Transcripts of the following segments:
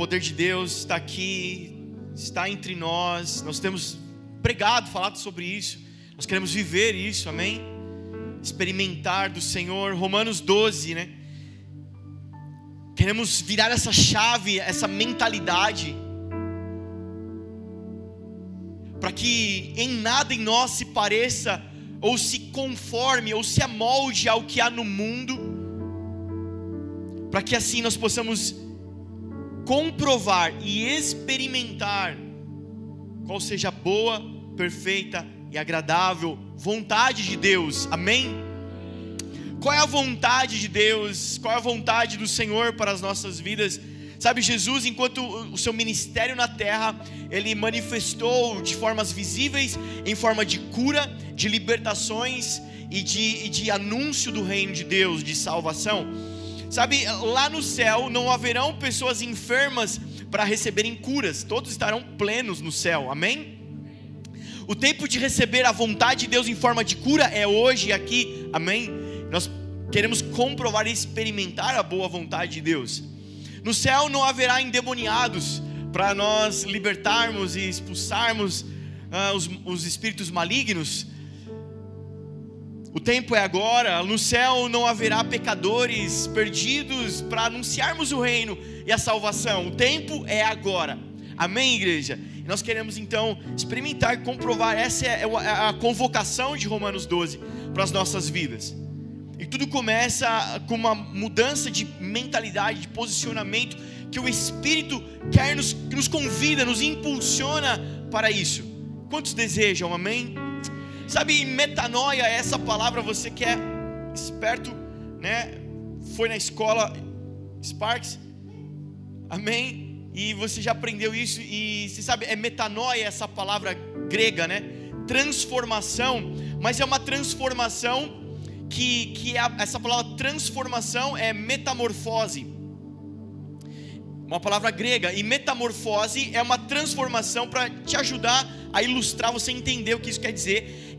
poder de Deus está aqui, está entre nós. Nós temos pregado, falado sobre isso. Nós queremos viver isso, amém? Experimentar do Senhor. Romanos 12, né? Queremos virar essa chave, essa mentalidade. Para que em nada em nós se pareça, ou se conforme, ou se amolde ao que há no mundo. Para que assim nós possamos comprovar e experimentar qual seja a boa, perfeita e agradável vontade de Deus. Amém? Qual é a vontade de Deus? Qual é a vontade do Senhor para as nossas vidas? Sabe, Jesus, enquanto o seu ministério na terra, ele manifestou de formas visíveis, em forma de cura, de libertações e de, de anúncio do reino de Deus, de salvação. Sabe, lá no céu não haverão pessoas enfermas para receberem curas, todos estarão plenos no céu, amém? O tempo de receber a vontade de Deus em forma de cura é hoje aqui, amém? Nós queremos comprovar e experimentar a boa vontade de Deus. No céu não haverá endemoniados para nós libertarmos e expulsarmos uh, os, os espíritos malignos. O tempo é agora, no céu não haverá pecadores perdidos para anunciarmos o reino e a salvação. O tempo é agora. Amém, igreja? E nós queremos então experimentar, comprovar. Essa é a convocação de Romanos 12 para as nossas vidas. E tudo começa com uma mudança de mentalidade, de posicionamento, que o Espírito quer nos, nos convida, nos impulsiona para isso. Quantos desejam, amém? Sabe, metanoia, essa palavra você quer esperto, né? Foi na escola Sparks, amém? E você já aprendeu isso, e você sabe, é metanoia essa palavra grega, né? Transformação, mas é uma transformação que, que é essa palavra transformação é metamorfose. Uma palavra grega, e metamorfose é uma transformação para te ajudar a ilustrar, você entender o que isso quer dizer.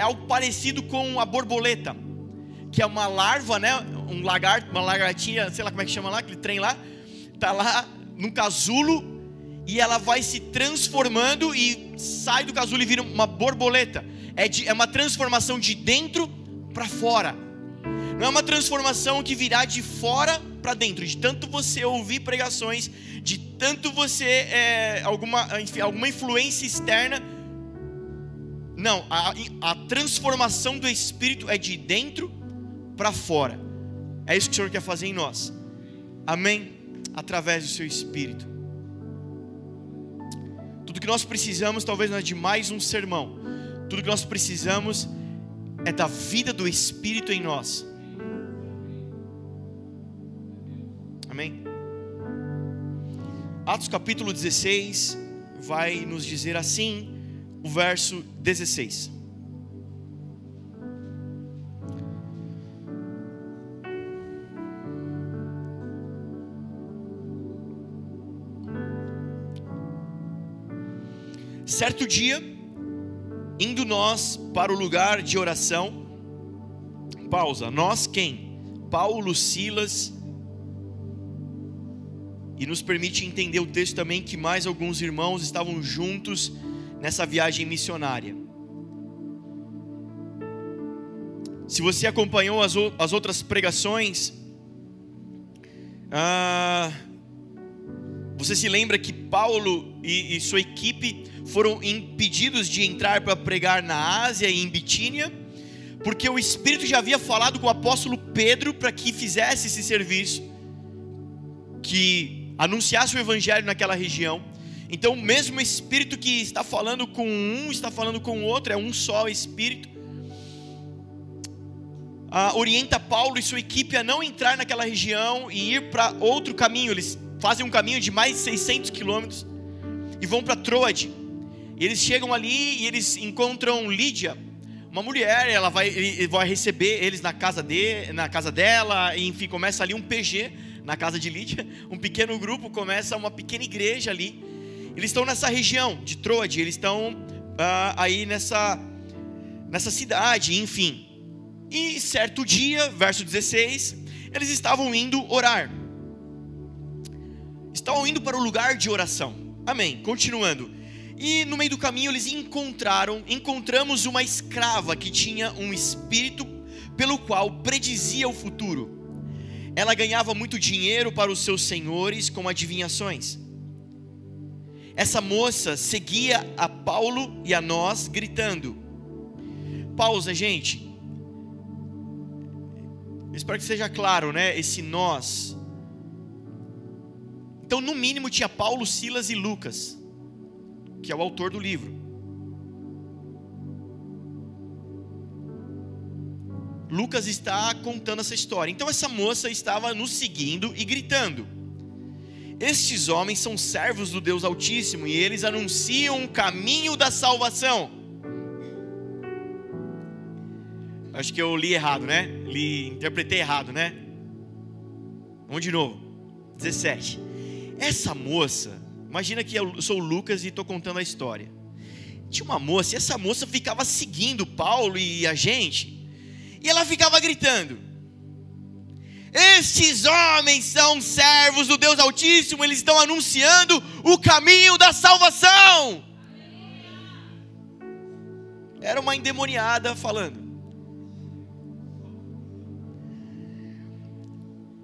É, algo parecido com a borboleta, que é uma larva, né? Um lagarto, uma lagartinha, sei lá como é que chama lá, aquele trem lá, tá lá num casulo e ela vai se transformando e sai do casulo e vira uma borboleta. É, de, é uma transformação de dentro para fora. Não é uma transformação que virá de fora para dentro, de tanto você ouvir pregações, de tanto você é, alguma, enfim, alguma influência externa. Não, a, a transformação do Espírito é de dentro para fora. É isso que o Senhor quer fazer em nós. Amém? Através do seu Espírito. Tudo que nós precisamos, talvez não é de mais um sermão. Tudo que nós precisamos é da vida do Espírito em nós. Amém? Atos capítulo 16 vai nos dizer assim, o verso 16. Certo dia, Indo nós para o lugar de oração, pausa, nós quem? Paulo, Silas, e nos permite entender o texto também que mais alguns irmãos estavam juntos nessa viagem missionária. Se você acompanhou as, as outras pregações, ah, você se lembra que Paulo e, e sua equipe foram impedidos de entrar para pregar na Ásia e em Bitínia, porque o Espírito já havia falado com o apóstolo Pedro para que fizesse esse serviço, que anunciasse o Evangelho naquela região. Então, o mesmo Espírito que está falando com um, está falando com o outro, é um só Espírito. Ah, orienta Paulo e sua equipe a não entrar naquela região e ir para outro caminho. Eles fazem um caminho de mais de 600 quilômetros e vão para Troade. Eles chegam ali e eles encontram Lídia, uma mulher, ela vai, vai receber eles na casa, de, na casa dela, e enfim, começa ali um PG na casa de Lídia, um pequeno grupo, começa uma pequena igreja ali. Eles estão nessa região de Troade, eles estão ah, aí nessa, nessa cidade, enfim. E certo dia, verso 16, eles estavam indo orar. estavam indo para o lugar de oração. Amém. Continuando. E no meio do caminho eles encontraram, encontramos uma escrava que tinha um espírito pelo qual predizia o futuro. Ela ganhava muito dinheiro para os seus senhores com adivinhações. Essa moça seguia a Paulo e a nós, gritando: Pausa, gente. espero que seja claro, né? Esse nós. Então, no mínimo, tinha Paulo, Silas e Lucas, que é o autor do livro. Lucas está contando essa história. Então, essa moça estava nos seguindo e gritando. Estes homens são servos do Deus Altíssimo e eles anunciam o caminho da salvação. Acho que eu li errado, né? Li, interpretei errado, né? Vamos de novo. 17. Essa moça, imagina que eu sou o Lucas e estou contando a história. Tinha uma moça e essa moça ficava seguindo Paulo e a gente, e ela ficava gritando: estes homens são servos do Deus Altíssimo, eles estão anunciando o caminho da salvação. Era uma endemoniada falando.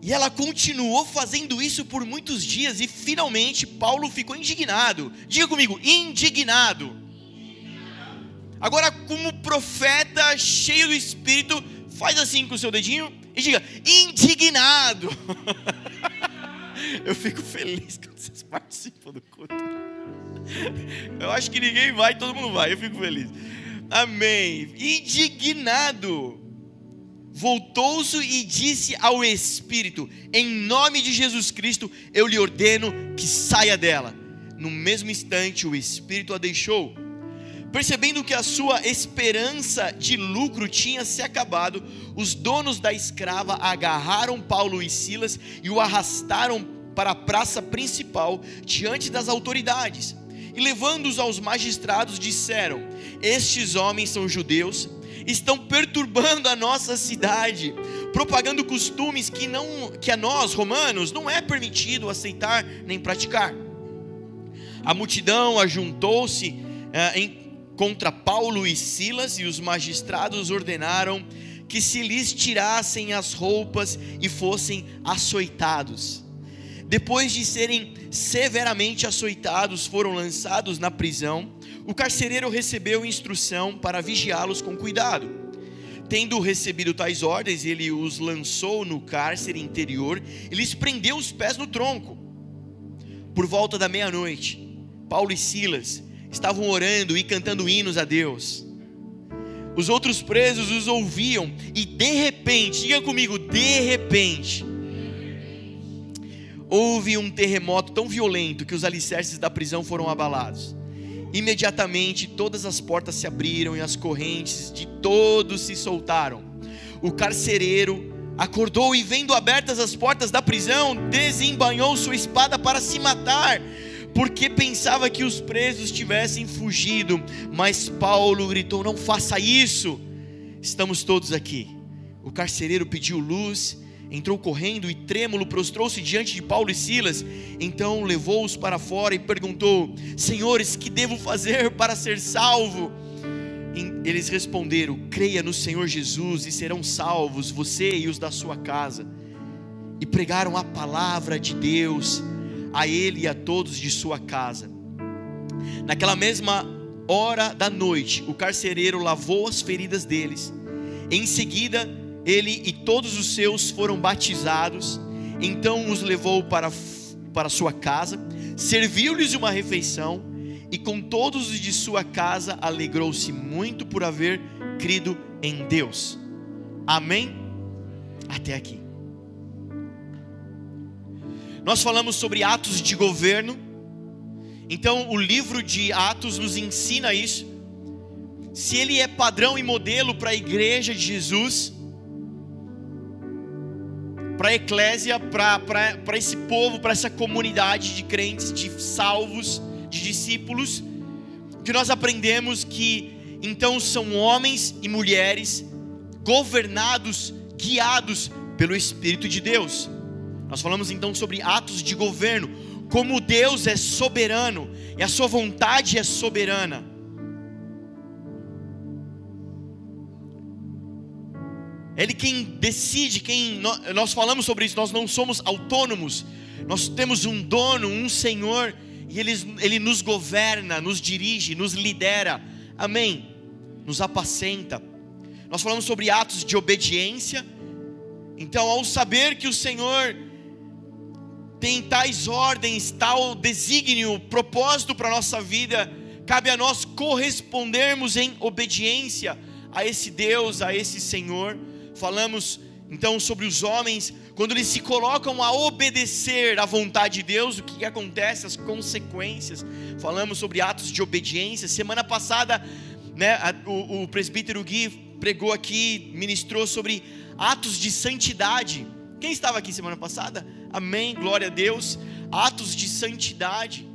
E ela continuou fazendo isso por muitos dias, e finalmente Paulo ficou indignado. Diga comigo, indignado. Agora, como profeta cheio do Espírito, faz assim com o seu dedinho e diga: indignado. Eu fico feliz quando vocês participam do culto. Eu acho que ninguém vai, todo mundo vai. Eu fico feliz. Amém. Indignado. Voltou-se e disse ao Espírito: Em nome de Jesus Cristo, eu lhe ordeno que saia dela. No mesmo instante, o Espírito a deixou Percebendo que a sua esperança de lucro tinha se acabado, os donos da escrava agarraram Paulo e Silas e o arrastaram para a praça principal diante das autoridades. E levando-os aos magistrados, disseram: Estes homens são judeus, estão perturbando a nossa cidade, propagando costumes que não que a nós romanos não é permitido aceitar nem praticar. A multidão ajuntou-se eh, em contra Paulo e Silas, e os magistrados ordenaram que se lhes tirassem as roupas e fossem açoitados. Depois de serem severamente açoitados, foram lançados na prisão. O carcereiro recebeu instrução para vigiá-los com cuidado. Tendo recebido tais ordens, ele os lançou no cárcere interior e lhes prendeu os pés no tronco. Por volta da meia-noite, Paulo e Silas estavam orando e cantando hinos a Deus. Os outros presos os ouviam e de repente, diga comigo, de repente, houve um terremoto tão violento que os alicerces da prisão foram abalados. Imediatamente todas as portas se abriram e as correntes de todos se soltaram. O carcereiro acordou e, vendo abertas as portas da prisão, desembanhou sua espada para se matar porque pensava que os presos tivessem fugido, mas Paulo gritou: Não faça isso, estamos todos aqui. O carcereiro pediu luz, entrou correndo e trêmulo prostrou-se diante de Paulo e Silas. Então levou-os para fora e perguntou: Senhores, que devo fazer para ser salvo? Eles responderam: Creia no Senhor Jesus e serão salvos, você e os da sua casa. E pregaram a palavra de Deus a ele e a todos de sua casa. Naquela mesma hora da noite, o carcereiro lavou as feridas deles. Em seguida, ele e todos os seus foram batizados. Então os levou para, para sua casa, serviu-lhes uma refeição, e com todos os de sua casa alegrou-se muito por haver crido em Deus. Amém? Até aqui. Nós falamos sobre atos de governo. Então, o livro de Atos nos ensina isso. Se ele é padrão e modelo para a igreja de Jesus, para a eclésia, para esse povo, para essa comunidade de crentes, de salvos, de discípulos, que nós aprendemos que então são homens e mulheres governados, guiados pelo Espírito de Deus. Nós falamos então sobre atos de governo, como Deus é soberano e a sua vontade é soberana. Ele quem decide, quem nós falamos sobre isso, nós não somos autônomos. Nós temos um dono, um Senhor, e ele, ele nos governa, nos dirige, nos lidera. Amém. Nos apacenta. Nós falamos sobre atos de obediência. Então, ao saber que o Senhor tem tais ordens, tal desígnio, propósito para a nossa vida, cabe a nós correspondermos em obediência a esse Deus, a esse Senhor. Falamos então sobre os homens, quando eles se colocam a obedecer à vontade de Deus, o que, acontece, as consequências. Falamos sobre atos de obediência. Semana passada, né, o, o presbítero Gui pregou aqui, ministrou sobre atos de santidade. Quem estava aqui semana passada? Amém, glória a Deus. Atos de santidade.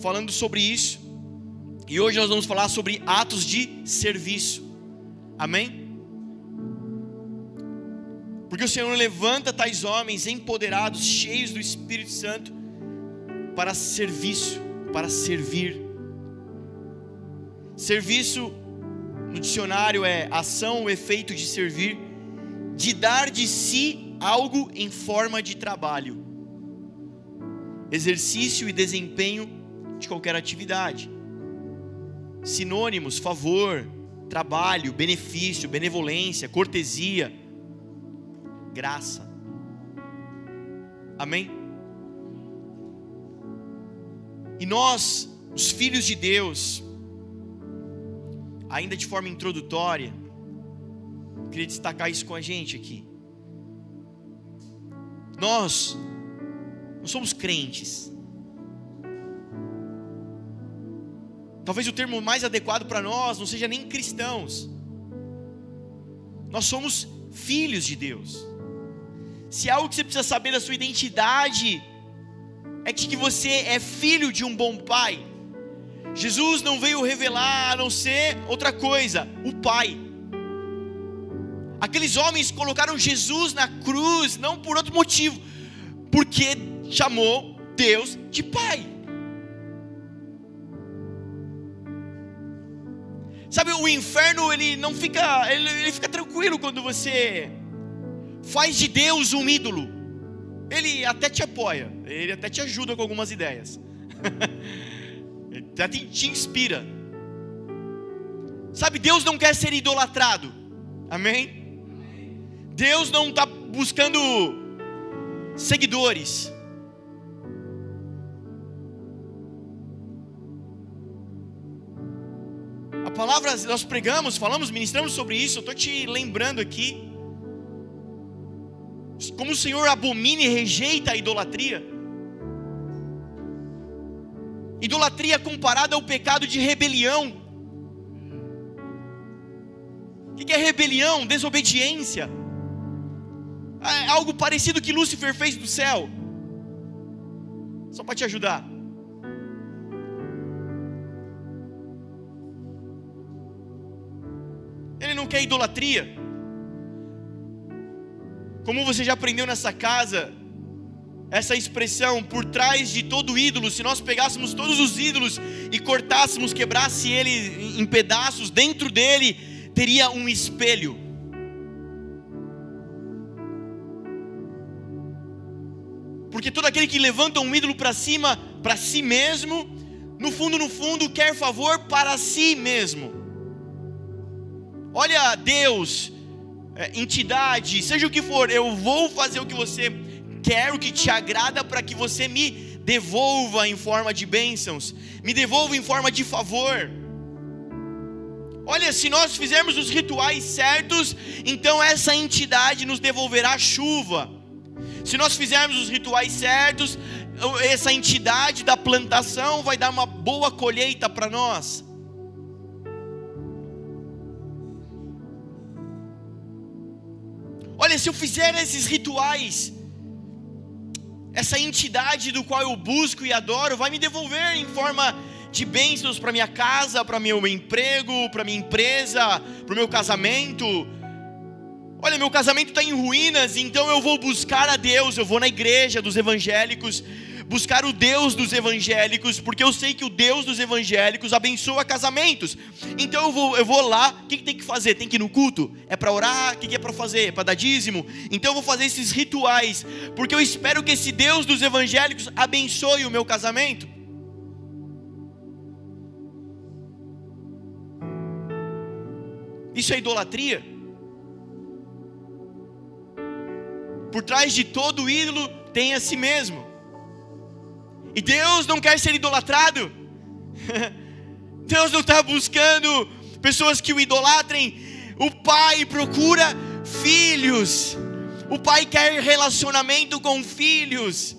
Falando sobre isso. E hoje nós vamos falar sobre atos de serviço. Amém? Porque o Senhor levanta tais homens empoderados, cheios do Espírito Santo, para serviço, para servir. Serviço no dicionário é ação ou efeito de servir, de dar de si algo em forma de trabalho, exercício e desempenho de qualquer atividade. Sinônimos: favor, trabalho, benefício, benevolência, cortesia, graça. Amém? E nós, os filhos de Deus, ainda de forma introdutória, queria destacar isso com a gente aqui. Nós não somos crentes. Talvez o termo mais adequado para nós não seja nem cristãos. Nós somos filhos de Deus. Se há algo que você precisa saber da sua identidade, é de que você é filho de um bom pai. Jesus não veio revelar a não ser outra coisa, o Pai. Aqueles homens colocaram Jesus na cruz, não por outro motivo, porque chamou Deus de Pai. Sabe, o inferno ele não fica, ele, ele fica tranquilo quando você faz de Deus um ídolo. Ele até te apoia, ele até te ajuda com algumas ideias. até te inspira. Sabe, Deus não quer ser idolatrado. Amém? Deus não está buscando seguidores. A palavra nós pregamos, falamos, ministramos sobre isso. Eu estou te lembrando aqui. Como o Senhor abomina e rejeita a idolatria. Idolatria comparada ao pecado de rebelião. O que é rebelião? Desobediência. É algo parecido que Lúcifer fez do céu. Só para te ajudar. Ele não quer idolatria. Como você já aprendeu nessa casa, essa expressão por trás de todo ídolo, se nós pegássemos todos os ídolos e cortássemos, quebrasse ele em pedaços, dentro dele teria um espelho. Porque todo aquele que levanta um ídolo para cima, para si mesmo, no fundo, no fundo, quer favor para si mesmo. Olha, Deus, é, entidade, seja o que for, eu vou fazer o que você quero que te agrada para que você me devolva em forma de bênçãos, me devolva em forma de favor. Olha, se nós fizermos os rituais certos, então essa entidade nos devolverá chuva. Se nós fizermos os rituais certos, essa entidade da plantação vai dar uma boa colheita para nós. Olha, se eu fizer esses rituais, essa entidade do qual eu busco e adoro vai me devolver em forma de bênçãos para minha casa, para meu emprego, para minha empresa, para o meu casamento. Olha, meu casamento está em ruínas, então eu vou buscar a Deus, eu vou na igreja dos evangélicos, buscar o Deus dos evangélicos, porque eu sei que o Deus dos evangélicos abençoa casamentos. Então eu vou, eu vou lá, o que, que tem que fazer? Tem que ir no culto? É para orar? O que, que é para fazer? É para dar dízimo? Então eu vou fazer esses rituais, porque eu espero que esse Deus dos evangélicos abençoe o meu casamento. Isso é idolatria? Por trás de todo ídolo tem a si mesmo. E Deus não quer ser idolatrado. Deus não está buscando pessoas que o idolatrem. O Pai procura filhos. O Pai quer relacionamento com filhos.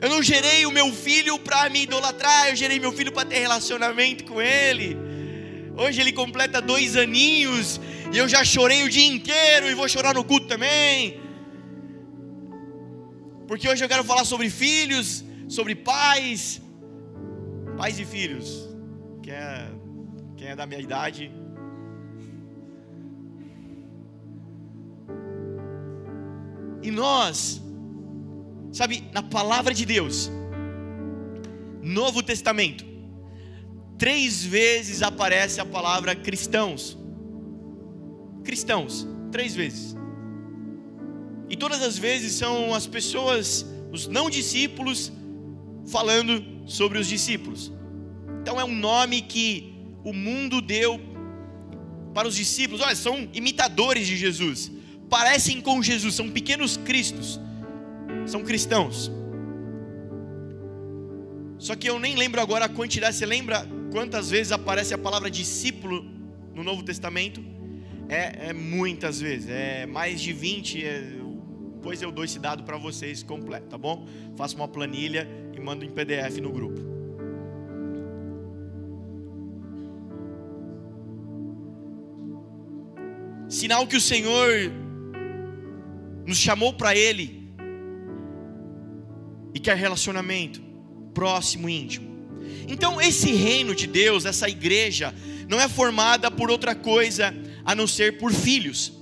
Eu não gerei o meu filho para me idolatrar, eu gerei meu filho para ter relacionamento com ele. Hoje ele completa dois aninhos e eu já chorei o dia inteiro e vou chorar no culto também. Porque hoje eu quero falar sobre filhos, sobre pais, pais e filhos. Quem é, quem é da minha idade? E nós, sabe, na palavra de Deus, Novo Testamento, três vezes aparece a palavra cristãos. Cristãos, três vezes. E todas as vezes são as pessoas, os não discípulos, falando sobre os discípulos. Então é um nome que o mundo deu para os discípulos. Olha, são imitadores de Jesus, parecem com Jesus, são pequenos cristos, são cristãos. Só que eu nem lembro agora a quantidade. Você lembra quantas vezes aparece a palavra discípulo no Novo Testamento? É, é muitas vezes, é mais de 20. É, depois eu dou esse dado para vocês completo, tá bom? Faço uma planilha e mando em PDF no grupo. Sinal que o Senhor nos chamou para Ele e quer relacionamento próximo e íntimo. Então, esse reino de Deus, essa igreja, não é formada por outra coisa a não ser por filhos.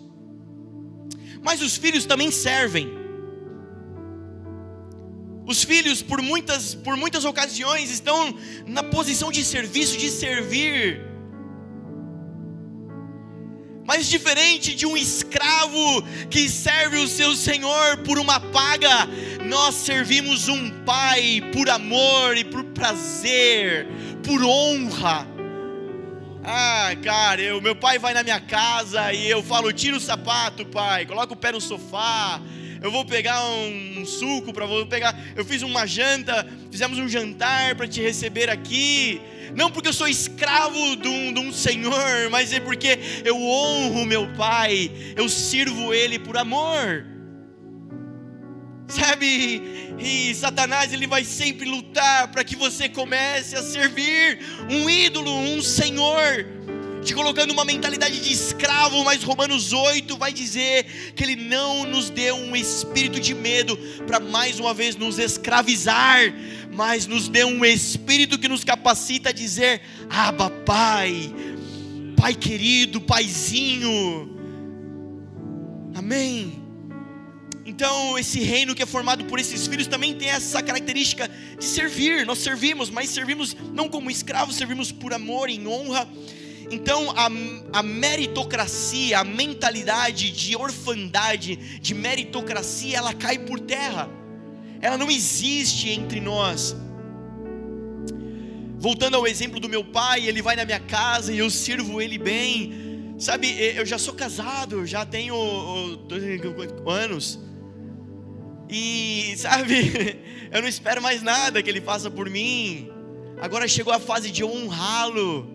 Mas os filhos também servem. Os filhos, por muitas, por muitas ocasiões, estão na posição de serviço, de servir mas diferente de um escravo que serve o seu senhor por uma paga, nós servimos um pai por amor e por prazer, por honra. Ah, cara, eu, meu pai vai na minha casa e eu falo: tira o sapato, pai, coloca o pé no sofá. Eu vou pegar um, suco para vou pegar. Eu fiz uma janta, fizemos um jantar para te receber aqui não porque eu sou escravo de um, de um senhor, mas é porque eu honro meu pai, eu sirvo ele por amor. Sabe? E Satanás ele vai sempre lutar para que você comece a servir um ídolo, um senhor, te colocando uma mentalidade de escravo, mas Romanos 8 vai dizer que ele não nos deu um espírito de medo para mais uma vez nos escravizar, mas nos deu um espírito que nos capacita a dizer: Abba, Pai, Pai querido, Paizinho. Amém. Então, esse reino que é formado por esses filhos também tem essa característica de servir. Nós servimos, mas servimos não como escravos, servimos por amor, em honra. Então, a, a meritocracia, a mentalidade de orfandade, de meritocracia, ela cai por terra ela não existe entre nós. Voltando ao exemplo do meu pai, ele vai na minha casa e eu sirvo ele bem. Sabe, eu já sou casado, já tenho anos. E, sabe, eu não espero mais nada que ele faça por mim. Agora chegou a fase de honrá-lo.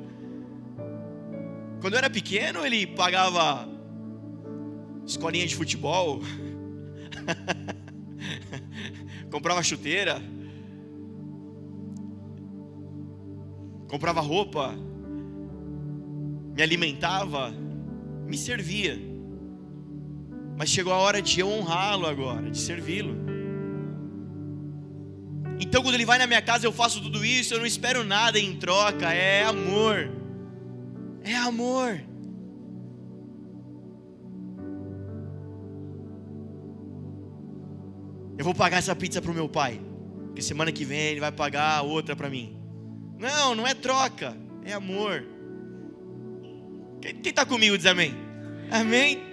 Quando eu era pequeno, ele pagava escolinha de futebol. comprava chuteira, comprava roupa, me alimentava, me servia. Mas chegou a hora de eu honrá-lo agora, de servi-lo. Então, quando ele vai na minha casa, eu faço tudo isso, eu não espero nada em troca, é amor. É amor. Eu vou pagar essa pizza para o meu pai, porque semana que vem ele vai pagar outra para mim. Não, não é troca, é amor. Quem está comigo diz amém. Amém?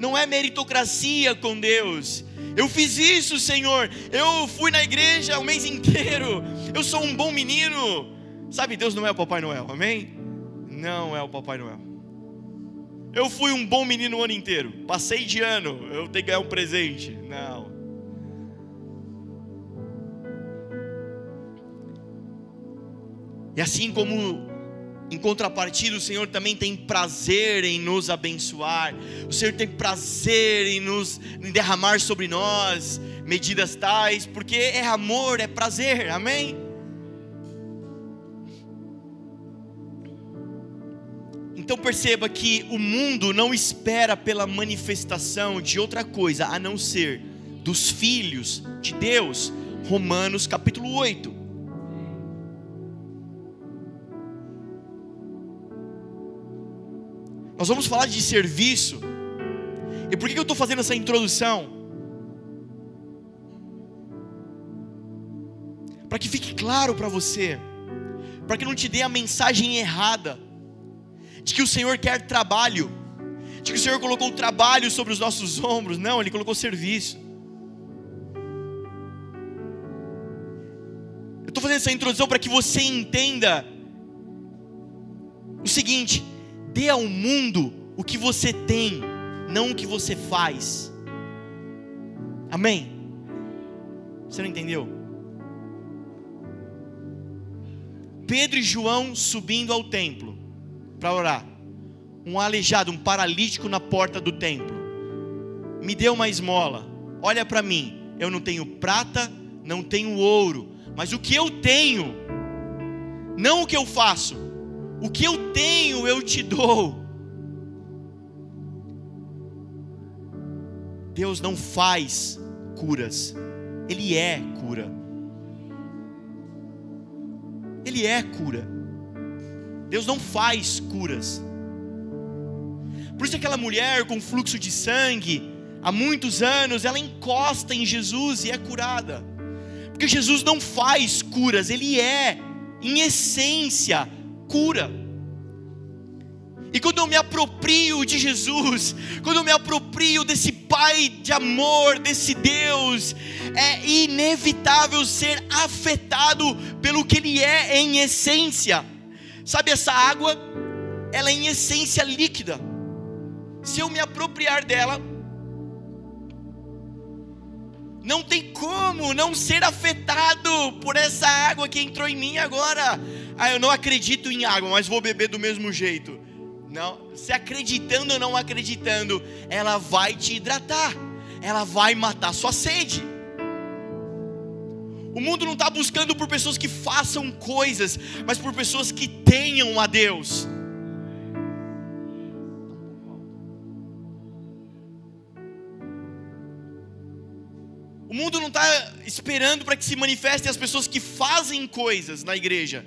Não é meritocracia com Deus. Eu fiz isso, Senhor. Eu fui na igreja o mês inteiro. Eu sou um bom menino. Sabe, Deus não é o Papai Noel, amém? Não é o Papai Noel. Eu fui um bom menino o ano inteiro. Passei de ano, eu tenho que ganhar um presente. Não. E assim como em contrapartida, o Senhor também tem prazer em nos abençoar. O Senhor tem prazer em nos em derramar sobre nós medidas tais, porque é amor, é prazer. Amém? Então perceba que o mundo não espera pela manifestação de outra coisa a não ser dos filhos de Deus. Romanos capítulo 8. Nós vamos falar de serviço. E por que eu estou fazendo essa introdução? Para que fique claro para você, para que não te dê a mensagem errada, de que o Senhor quer trabalho, de que o Senhor colocou trabalho sobre os nossos ombros. Não, Ele colocou serviço. Eu estou fazendo essa introdução para que você entenda o seguinte: Dê ao mundo o que você tem, não o que você faz. Amém? Você não entendeu? Pedro e João subindo ao templo para orar. Um aleijado, um paralítico na porta do templo. Me dê uma esmola. Olha para mim. Eu não tenho prata, não tenho ouro, mas o que eu tenho, não o que eu faço, o que eu tenho eu te dou. Deus não faz curas, Ele é cura. Ele é cura. Deus não faz curas. Por isso aquela mulher com fluxo de sangue, há muitos anos, ela encosta em Jesus e é curada. Porque Jesus não faz curas, ele é, em essência, cura. E quando eu me aproprio de Jesus, quando eu me aproprio desse Pai de amor, desse Deus, é inevitável ser afetado pelo que Ele é em essência. Sabe essa água? Ela é em essência líquida. Se eu me apropriar dela, não tem como não ser afetado por essa água que entrou em mim agora. Ah, eu não acredito em água, mas vou beber do mesmo jeito. Não, se acreditando ou não acreditando, ela vai te hidratar. Ela vai matar sua sede. O mundo não está buscando por pessoas que façam coisas, mas por pessoas que tenham a Deus. O mundo não está esperando para que se manifestem as pessoas que fazem coisas na igreja,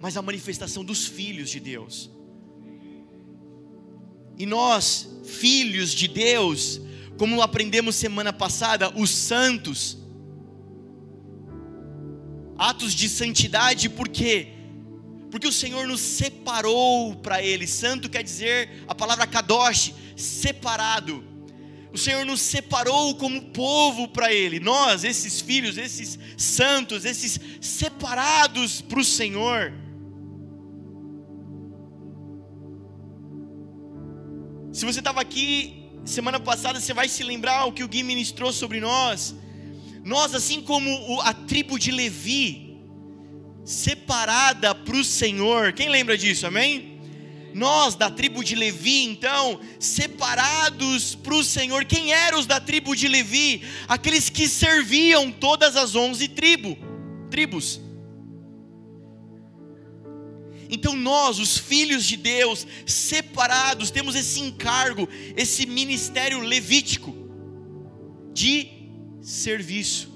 mas a manifestação dos filhos de Deus. E nós, filhos de Deus, como aprendemos semana passada, os santos, atos de santidade, por quê? Porque o Senhor nos separou para Ele. Santo quer dizer a palavra kadosh, separado. O Senhor nos separou como povo para Ele. Nós, esses filhos, esses santos, esses separados para o Senhor. Se você estava aqui semana passada, você vai se lembrar o que o Gui ministrou sobre nós. Nós, assim como a tribo de Levi, separada para o Senhor. Quem lembra disso? Amém? Nós da tribo de Levi, então, separados para o Senhor. Quem eram os da tribo de Levi? Aqueles que serviam todas as onze tribo, tribos. Então nós, os filhos de Deus, separados, temos esse encargo, esse ministério levítico de serviço.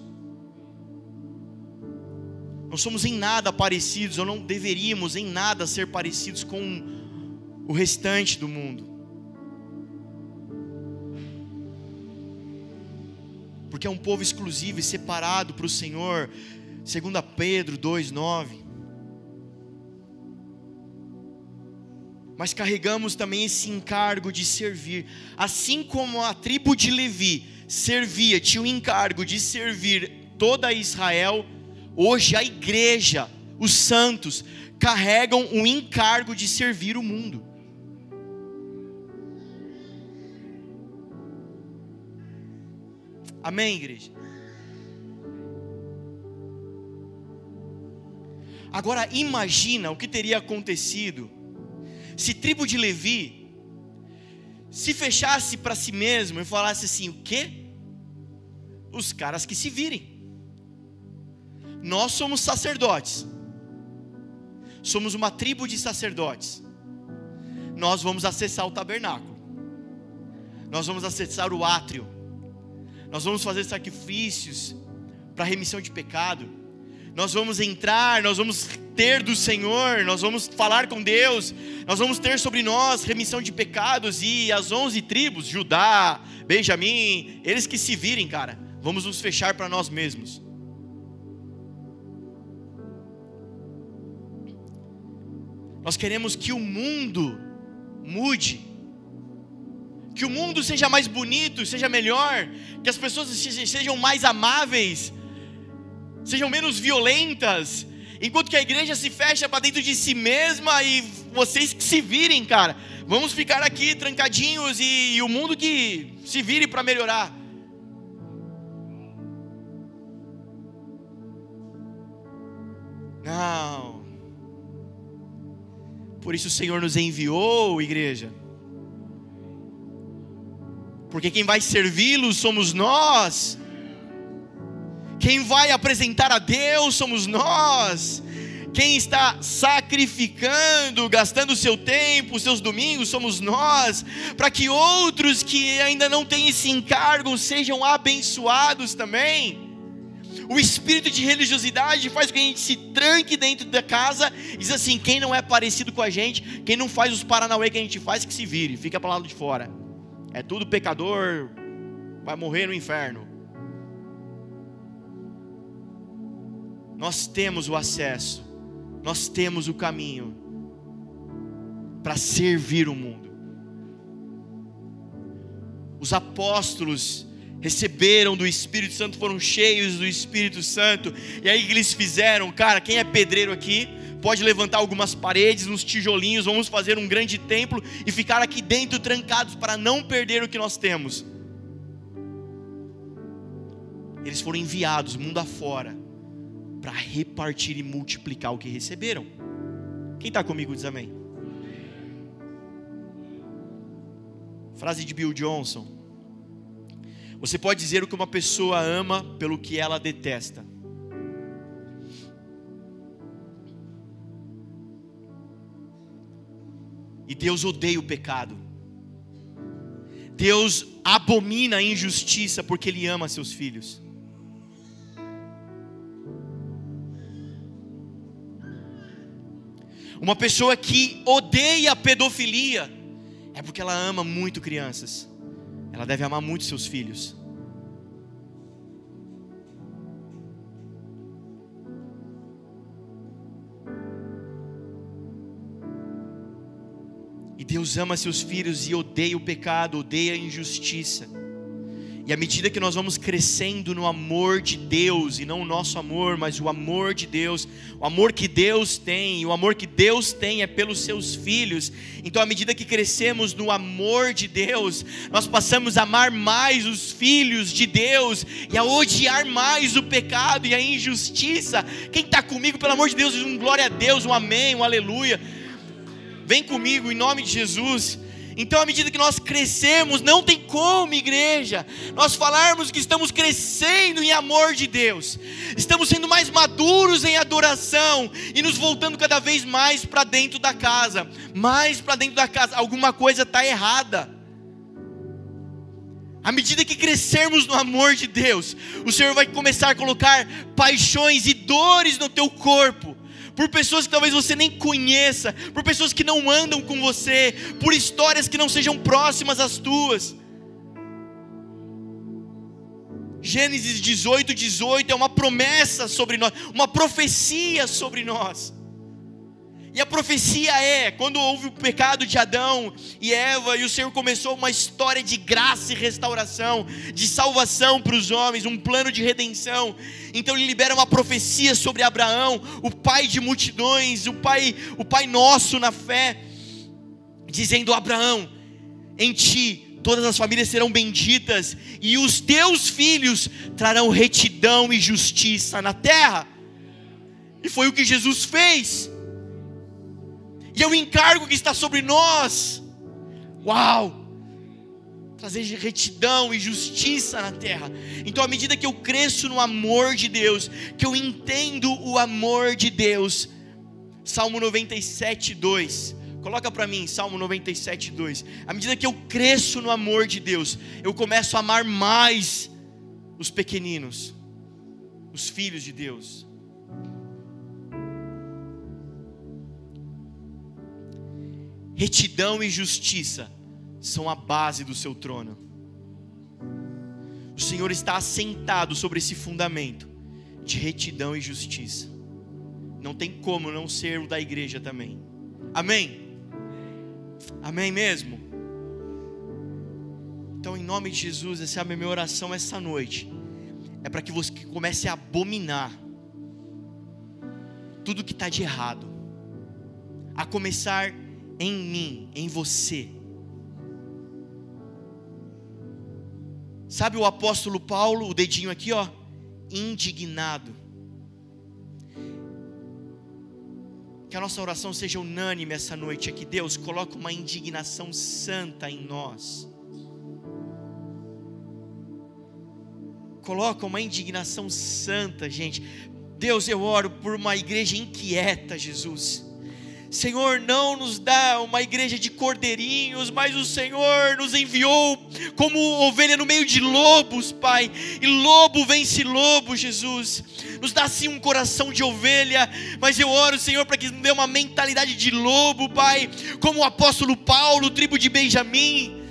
Não somos em nada parecidos, ou não deveríamos em nada ser parecidos com o restante do mundo. porque é um povo exclusivo e separado para o Senhor. 2 Pedro 2,9. Mas carregamos também esse encargo de servir, assim como a tribo de Levi servia, tinha o encargo de servir toda Israel, hoje a igreja, os santos, carregam o encargo de servir o mundo. Amém, igreja? Agora imagina o que teria acontecido se tribo de Levi se fechasse para si mesmo e falasse assim: o quê? Os caras que se virem. Nós somos sacerdotes. Somos uma tribo de sacerdotes. Nós vamos acessar o tabernáculo. Nós vamos acessar o átrio. Nós vamos fazer sacrifícios para remissão de pecado. Nós vamos entrar, nós vamos ter do Senhor, nós vamos falar com Deus, nós vamos ter sobre nós remissão de pecados e as onze tribos, Judá, Benjamim, eles que se virem, cara, vamos nos fechar para nós mesmos. Nós queremos que o mundo mude, que o mundo seja mais bonito, seja melhor, que as pessoas sejam mais amáveis, sejam menos violentas, enquanto que a igreja se fecha para dentro de si mesma e vocês que se virem, cara. Vamos ficar aqui trancadinhos e, e o mundo que se vire para melhorar. Não. Por isso o Senhor nos enviou, igreja. Porque quem vai servi-lo somos nós. Quem vai apresentar a Deus somos nós. Quem está sacrificando, gastando seu tempo, seus domingos, somos nós, para que outros que ainda não têm esse encargo sejam abençoados também. O espírito de religiosidade faz com que a gente se tranque dentro da casa e diz assim: quem não é parecido com a gente, quem não faz os paranauê que a gente faz, que se vire, fica para lado de fora. É tudo pecador, vai morrer no inferno. Nós temos o acesso, nós temos o caminho para servir o mundo. Os apóstolos receberam do Espírito Santo, foram cheios do Espírito Santo. E aí que eles fizeram? Cara, quem é pedreiro aqui? Pode levantar algumas paredes, uns tijolinhos, vamos fazer um grande templo e ficar aqui dentro trancados para não perder o que nós temos. Eles foram enviados mundo afora para repartir e multiplicar o que receberam. Quem está comigo diz amém. Frase de Bill Johnson. Você pode dizer o que uma pessoa ama pelo que ela detesta. E Deus odeia o pecado. Deus abomina a injustiça porque Ele ama seus filhos. Uma pessoa que odeia a pedofilia é porque ela ama muito crianças. Ela deve amar muito seus filhos. E Deus ama seus filhos e odeia o pecado, odeia a injustiça. E à medida que nós vamos crescendo no amor de Deus, e não o nosso amor, mas o amor de Deus, o amor que Deus tem, e o amor que Deus tem é pelos seus filhos. Então, à medida que crescemos no amor de Deus, nós passamos a amar mais os filhos de Deus e a odiar mais o pecado e a injustiça. Quem está comigo, pelo amor de Deus, um glória a Deus, um amém, um aleluia. Vem comigo em nome de Jesus. Então, à medida que nós crescemos, não tem como, igreja, nós falarmos que estamos crescendo em amor de Deus, estamos sendo mais maduros em adoração e nos voltando cada vez mais para dentro da casa, mais para dentro da casa. Alguma coisa está errada. À medida que crescermos no amor de Deus, o Senhor vai começar a colocar paixões e dores no teu corpo por pessoas que talvez você nem conheça, por pessoas que não andam com você, por histórias que não sejam próximas às tuas. Gênesis 18, 18 é uma promessa sobre nós, uma profecia sobre nós. E a profecia é: quando houve o pecado de Adão e Eva, e o Senhor começou uma história de graça e restauração, de salvação para os homens, um plano de redenção. Então ele libera uma profecia sobre Abraão, o pai de multidões, o pai, o pai nosso na fé, dizendo: Abraão, em ti todas as famílias serão benditas, e os teus filhos trarão retidão e justiça na terra. E foi o que Jesus fez e é o encargo que está sobre nós. Uau! Trazer retidão e justiça na terra. Então, à medida que eu cresço no amor de Deus, que eu entendo o amor de Deus, Salmo 97, 2. Coloca para mim, Salmo 97, 2. À medida que eu cresço no amor de Deus, eu começo a amar mais os pequeninos, os filhos de Deus. Retidão e justiça são a base do seu trono. O Senhor está assentado sobre esse fundamento de retidão e justiça. Não tem como não ser o da igreja também. Amém? Amém mesmo? Então, em nome de Jesus, essa é a minha oração essa noite. É para que você comece a abominar tudo que está de errado. A começar em mim, em você. Sabe o apóstolo Paulo, o dedinho aqui, ó, indignado. Que a nossa oração seja unânime essa noite aqui. Deus, coloca uma indignação santa em nós. Coloca uma indignação santa, gente. Deus, eu oro por uma igreja inquieta, Jesus Senhor, não nos dá uma igreja de cordeirinhos, mas o Senhor nos enviou como ovelha no meio de lobos, Pai, e lobo vence lobo, Jesus. Nos dá sim um coração de ovelha, mas eu oro, Senhor, para que nos dê uma mentalidade de lobo, Pai, como o apóstolo Paulo, tribo de Benjamim.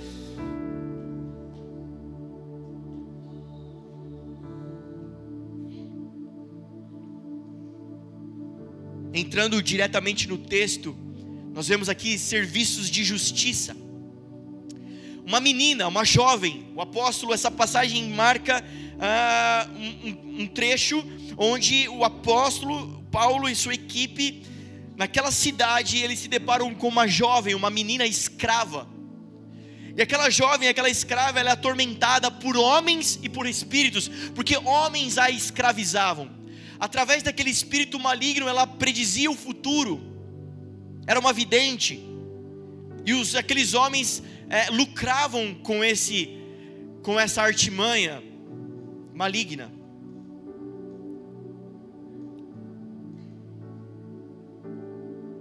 Entrando diretamente no texto, nós vemos aqui serviços de justiça. Uma menina, uma jovem, o apóstolo, essa passagem marca ah, um, um trecho onde o apóstolo Paulo e sua equipe, naquela cidade, eles se deparam com uma jovem, uma menina escrava. E aquela jovem, aquela escrava, ela é atormentada por homens e por espíritos, porque homens a escravizavam através daquele espírito maligno, ela predizia o futuro, era uma vidente, e os, aqueles homens é, lucravam com, esse, com essa artimanha maligna.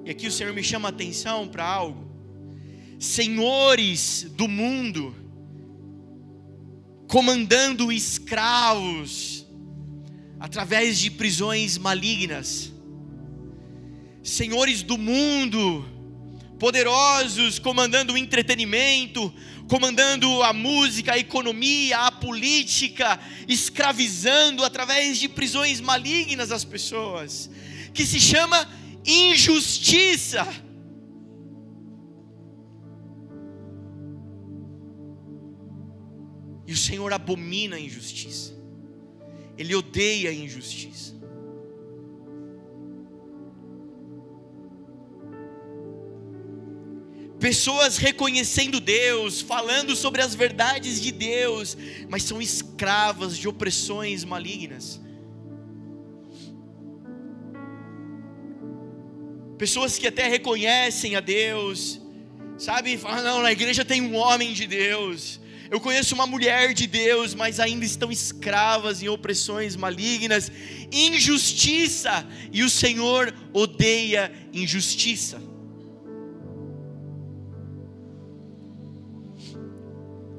E aqui o Senhor me chama a atenção para algo. Senhores do mundo, comandando escravos, através de prisões malignas. Senhores do mundo, poderosos, comandando o entretenimento, comandando a música, a economia, a política, escravizando através de prisões malignas as pessoas, que se chama injustiça. E o Senhor abomina a injustiça. Ele odeia a injustiça. Pessoas reconhecendo Deus, falando sobre as verdades de Deus, mas são escravas de opressões malignas. Pessoas que até reconhecem a Deus, sabe? Falam, não, na igreja tem um homem de Deus, eu conheço uma mulher de Deus, mas ainda estão escravas em opressões malignas, injustiça, e o Senhor odeia injustiça.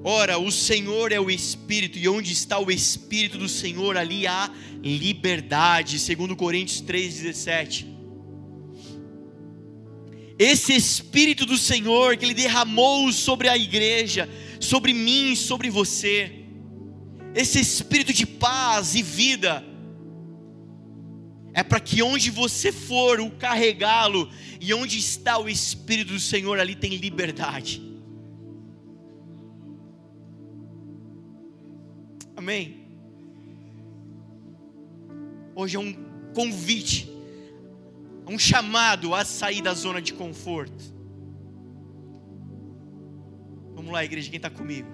Ora, o Senhor é o Espírito, e onde está o Espírito do Senhor, ali há liberdade, segundo Coríntios 3,17. Esse Espírito do Senhor que Ele derramou sobre a igreja, sobre mim, sobre você. esse espírito de paz e vida, é para que onde você for, o carregá-lo, e onde está o Espírito do Senhor, ali tem liberdade. Amém? Hoje é um convite, um chamado a sair da zona de conforto. Vamos lá, igreja, quem está comigo?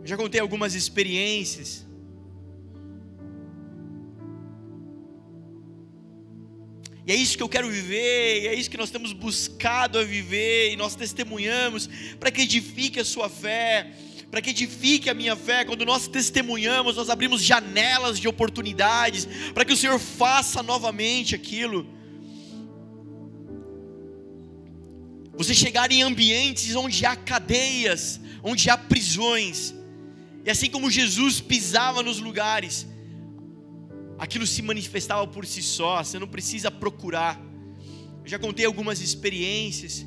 Eu já contei algumas experiências. E é isso que eu quero viver, e é isso que nós temos buscado a viver, e nós testemunhamos para que edifique a sua fé, para que edifique a minha fé. Quando nós testemunhamos, nós abrimos janelas de oportunidades, para que o Senhor faça novamente aquilo. Você chegar em ambientes onde há cadeias, onde há prisões, e assim como Jesus pisava nos lugares, aquilo se manifestava por si só, você não precisa procurar. Eu já contei algumas experiências.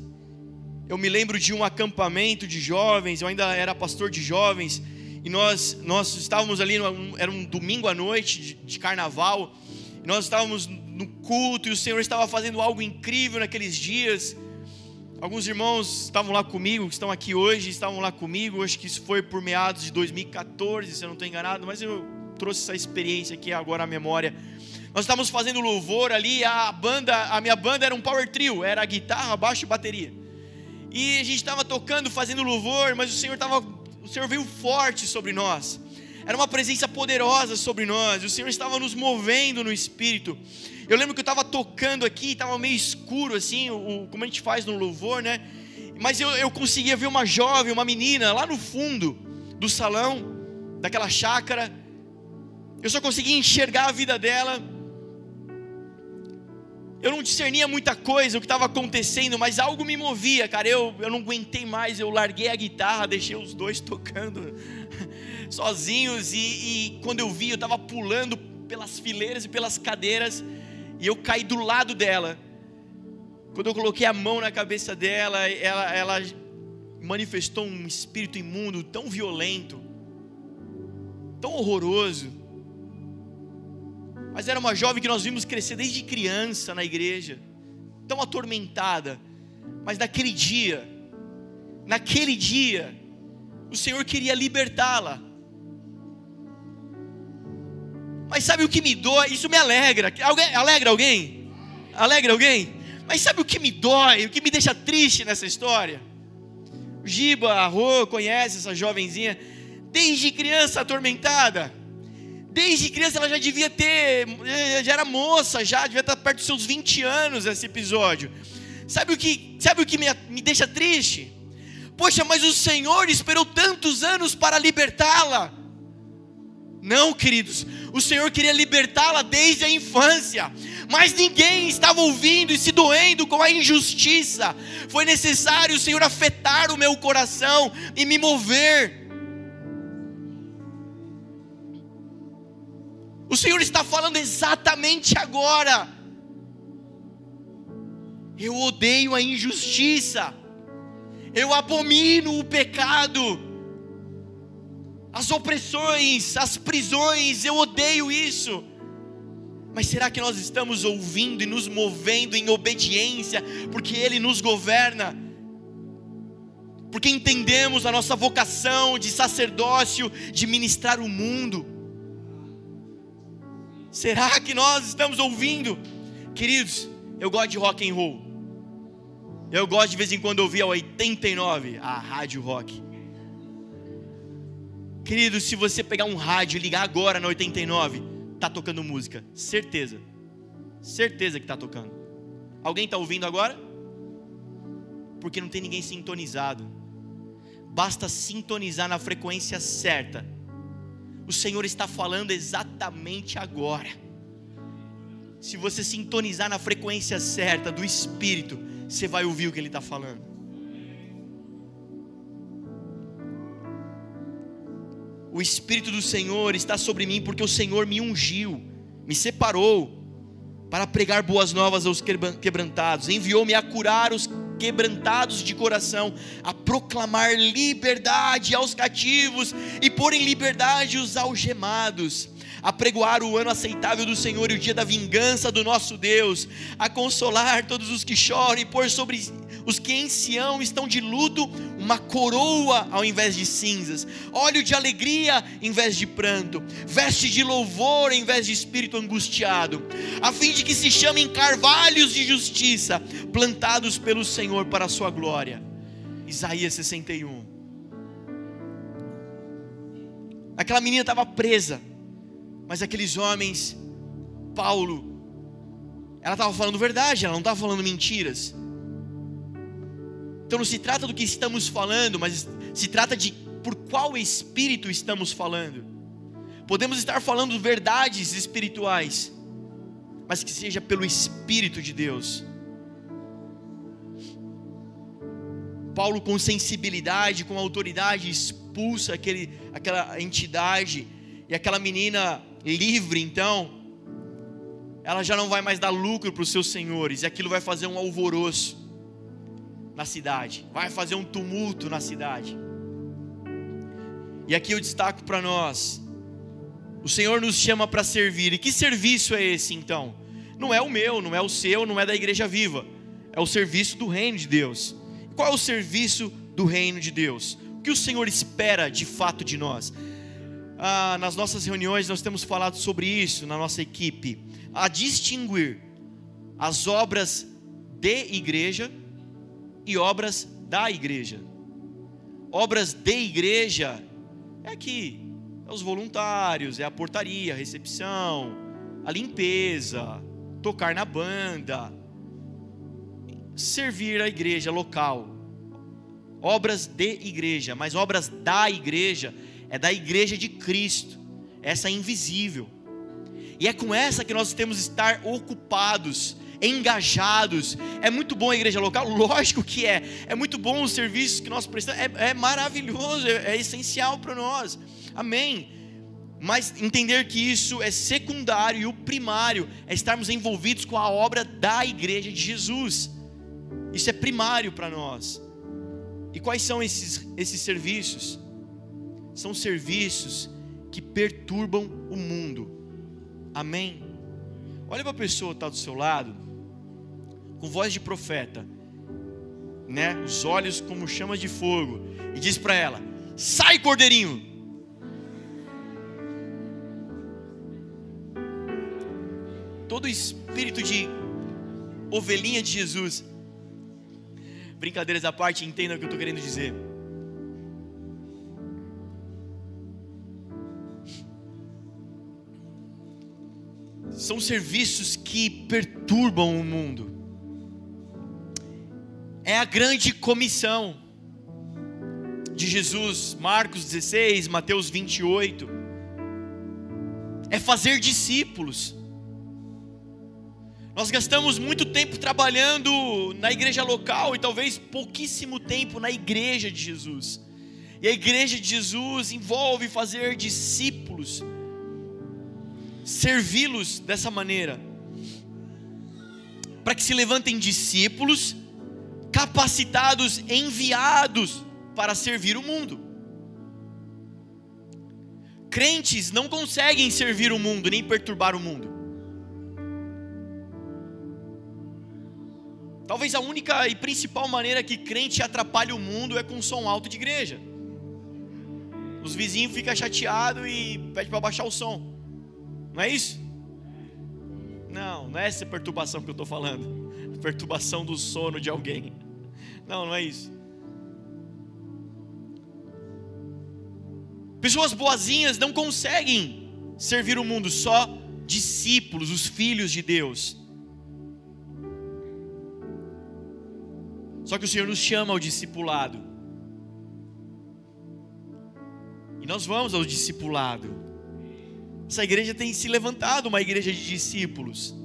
Eu me lembro de um acampamento de jovens, eu ainda era pastor de jovens, e nós, nós estávamos ali, era um domingo à noite de, de carnaval, e nós estávamos no culto, e o Senhor estava fazendo algo incrível naqueles dias. Alguns irmãos estavam lá comigo, que estão aqui hoje, estavam lá comigo. Acho que isso foi por meados de 2014, se eu não estou enganado, mas eu trouxe essa experiência aqui agora à memória. Nós estávamos fazendo louvor ali, a banda, a minha banda era um power trio, era guitarra, baixo e bateria. E a gente estava tocando, fazendo louvor, mas o Senhor estava, o Senhor veio forte sobre nós. Era uma presença poderosa sobre nós. O Senhor estava nos movendo no espírito. Eu lembro que eu estava tocando aqui, estava meio escuro assim, o, como a gente faz no louvor, né? Mas eu, eu conseguia ver uma jovem, uma menina lá no fundo do salão, daquela chácara. Eu só conseguia enxergar a vida dela. Eu não discernia muita coisa o que estava acontecendo, mas algo me movia, cara. Eu, eu não aguentei mais, eu larguei a guitarra, deixei os dois tocando sozinhos. E, e quando eu vi, eu estava pulando pelas fileiras e pelas cadeiras e eu caí do lado dela. Quando eu coloquei a mão na cabeça dela, ela, ela manifestou um espírito imundo tão violento, tão horroroso. Mas era uma jovem que nós vimos crescer desde criança na igreja, tão atormentada. Mas naquele dia, naquele dia, o Senhor queria libertá-la. Mas sabe o que me dói? Isso me alegra. Alguém, alegra alguém? Alegra alguém? Mas sabe o que me dói? O que me deixa triste nessa história? Giba, a Rô, conhece essa jovenzinha. Desde criança atormentada. Desde criança ela já devia ter, já era moça, já devia estar perto dos seus 20 anos esse episódio. Sabe o que, sabe o que me, me deixa triste? Poxa, mas o Senhor esperou tantos anos para libertá-la. Não, queridos, o Senhor queria libertá-la desde a infância, mas ninguém estava ouvindo e se doendo com a injustiça. Foi necessário o Senhor afetar o meu coração e me mover. O Senhor está falando exatamente agora. Eu odeio a injustiça, eu abomino o pecado as opressões, as prisões, eu odeio isso. Mas será que nós estamos ouvindo e nos movendo em obediência, porque Ele nos governa? Porque entendemos a nossa vocação de sacerdócio, de ministrar o mundo? Será que nós estamos ouvindo? Queridos, eu gosto de rock and roll. Eu gosto de vez em quando ouvir a 89, a rádio rock. Querido, se você pegar um rádio e ligar agora na 89, tá tocando música, certeza. Certeza que tá tocando. Alguém está ouvindo agora? Porque não tem ninguém sintonizado. Basta sintonizar na frequência certa. O Senhor está falando exatamente agora. Se você sintonizar na frequência certa do Espírito, você vai ouvir o que Ele está falando. o Espírito do Senhor está sobre mim, porque o Senhor me ungiu, me separou. para pregar boas novas aos quebrantados, enviou-me a curar os quebrantados de coração, a proclamar liberdade aos cativos e pôr em liberdade os algemados, a pregoar o ano aceitável do Senhor e o dia da vingança do nosso Deus, a consolar todos os que choram e pôr sobre os que em Sião estão de luto uma coroa ao invés de cinzas, óleo de alegria em vez de pranto, veste de louvor em vez de espírito angustiado, a fim de que se chamem carvalhos de justiça, plantados pelo Senhor para a sua glória. Isaías 61. Aquela menina estava presa, mas aqueles homens, Paulo, ela estava falando verdade, ela não estava falando mentiras. Então não se trata do que estamos falando, mas se trata de por qual espírito estamos falando. Podemos estar falando verdades espirituais, mas que seja pelo Espírito de Deus. Paulo, com sensibilidade, com autoridade, expulsa aquele, aquela entidade, e aquela menina livre, então, ela já não vai mais dar lucro para os seus senhores, e aquilo vai fazer um alvoroço na cidade, vai fazer um tumulto na cidade. E aqui eu destaco para nós: o Senhor nos chama para servir, e que serviço é esse então? Não é o meu, não é o seu, não é da igreja viva, é o serviço do reino de Deus. Qual é o serviço do reino de Deus? O que o Senhor espera de fato de nós? ah, nas nossas reuniões nós temos falado sobre isso na nossa equipe, a distinguir as obras de igreja e obras da igreja. Obras de igreja é aqui, é os voluntários, é a portaria, a recepção, a limpeza, tocar na banda, servir a igreja local. Obras de igreja, mas obras da igreja é da igreja de Cristo, essa é invisível. E é com essa que nós temos que estar ocupados, engajados. É muito bom a igreja local? Lógico que é. É muito bom os serviços que nós prestamos, é, é maravilhoso, é, é essencial para nós. Amém. Mas entender que isso é secundário e o primário é estarmos envolvidos com a obra da igreja de Jesus. Isso é primário para nós. E quais são esses, esses serviços? são serviços que perturbam o mundo. Amém? Olha para a pessoa que está do seu lado, com voz de profeta, né? Os olhos como chamas de fogo, e diz para ela: Sai, cordeirinho! Todo espírito de ovelhinha de Jesus. Brincadeiras à parte, entenda o que eu estou querendo dizer. são serviços que perturbam o mundo. É a grande comissão de Jesus, Marcos 16, Mateus 28. É fazer discípulos. Nós gastamos muito tempo trabalhando na igreja local e talvez pouquíssimo tempo na igreja de Jesus. E a igreja de Jesus envolve fazer discípulos servi-los dessa maneira, para que se levantem discípulos capacitados, enviados para servir o mundo. Crentes não conseguem servir o mundo nem perturbar o mundo. Talvez a única e principal maneira que crente atrapalhe o mundo é com som alto de igreja. Os vizinhos ficam chateados e pedem para baixar o som. Não é isso? Não, não é essa perturbação que eu estou falando. perturbação do sono de alguém. Não, não é isso. Pessoas boazinhas não conseguem servir o mundo, só discípulos, os filhos de Deus. Só que o Senhor nos chama ao discipulado. E nós vamos ao discipulado. Essa igreja tem se levantado uma igreja de discípulos.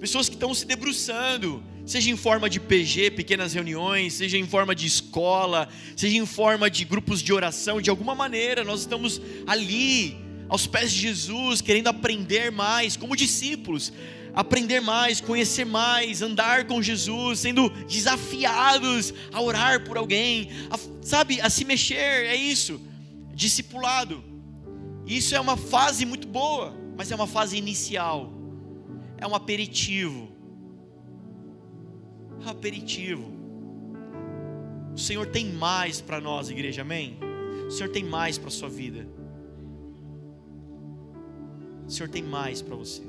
Pessoas que estão se debruçando, seja em forma de PG, pequenas reuniões, seja em forma de escola, seja em forma de grupos de oração, de alguma maneira nós estamos ali aos pés de Jesus, querendo aprender mais, como discípulos, aprender mais, conhecer mais, andar com Jesus, sendo desafiados a orar por alguém, a, sabe, a se mexer, é isso, discipulado. Isso é uma fase muito boa, mas é uma fase inicial, é um aperitivo. É um aperitivo. O Senhor tem mais para nós, igreja, amém? O Senhor tem mais para a sua vida. O Senhor tem mais para você.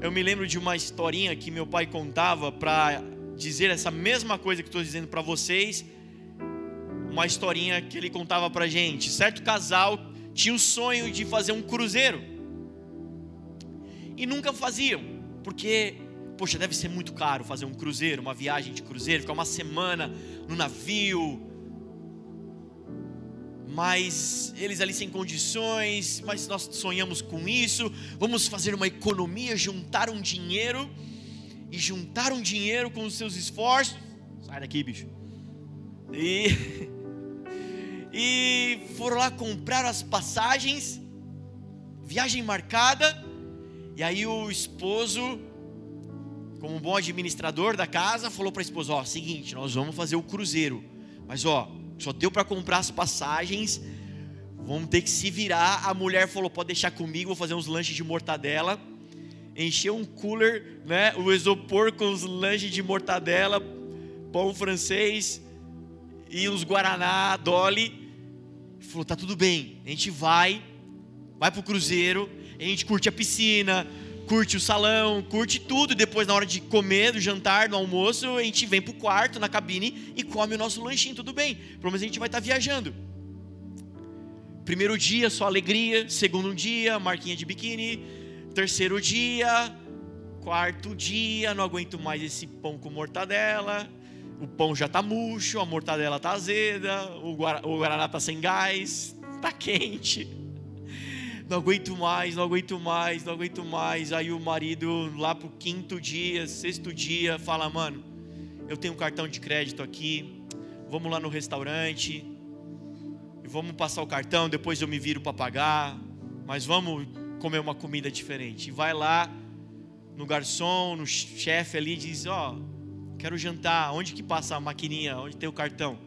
Eu me lembro de uma historinha que meu pai contava para dizer essa mesma coisa que estou dizendo para vocês. Uma historinha que ele contava para gente. Certo casal tinha o sonho de fazer um cruzeiro e nunca faziam, porque poxa, deve ser muito caro fazer um cruzeiro, uma viagem de cruzeiro, ficar uma semana no navio. Mas eles ali sem condições, mas nós sonhamos com isso. Vamos fazer uma economia, juntar um dinheiro e juntar um dinheiro com os seus esforços. Sai daqui, bicho. E e foram lá comprar as passagens, viagem marcada. E aí o esposo como um bom administrador da casa, falou para a esposa: Ó, seguinte, nós vamos fazer o cruzeiro, mas ó, só deu para comprar as passagens, vamos ter que se virar. A mulher falou: Pode deixar comigo, vou fazer uns lanches de mortadela. Encheu um cooler, né? O isopor com os lanches de mortadela, pão francês e os guaraná, dolly. Falou: Tá tudo bem, a gente vai, vai pro cruzeiro, a gente curte a piscina curte o salão, curte tudo, e depois na hora de comer, do jantar, do almoço, a gente vem pro quarto, na cabine e come o nosso lanchinho, tudo bem. Pelo menos a gente vai estar tá viajando. Primeiro dia, só alegria. Segundo dia, marquinha de biquíni. Terceiro dia, quarto dia, não aguento mais esse pão com mortadela. O pão já tá murcho, a mortadela tá azeda, o guaraná tá sem gás, tá quente não aguento mais, não aguento mais, não aguento mais. Aí o marido, lá pro quinto dia, sexto dia, fala: Mano, eu tenho um cartão de crédito aqui, vamos lá no restaurante, vamos passar o cartão, depois eu me viro para pagar, mas vamos comer uma comida diferente. E vai lá no garçom, no chefe ali, diz: Ó, oh, quero jantar, onde que passa a maquininha, onde tem o cartão?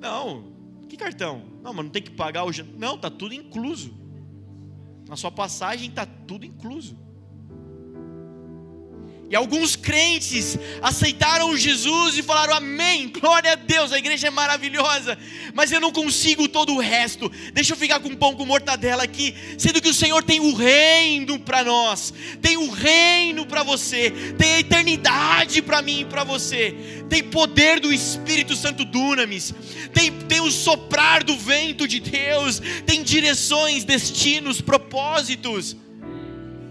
Não, que cartão? Não, mas não tem que pagar o jantar. Não, tá tudo incluso. Na sua passagem está tudo incluso. E alguns crentes aceitaram Jesus e falaram amém, glória a Deus, a igreja é maravilhosa, mas eu não consigo todo o resto. Deixa eu ficar com pão com mortadela aqui, sendo que o Senhor tem o reino para nós, tem o reino para você, tem a eternidade para mim e para você, tem poder do Espírito Santo Dunamis, tem, tem o soprar do vento de Deus, tem direções, destinos, propósitos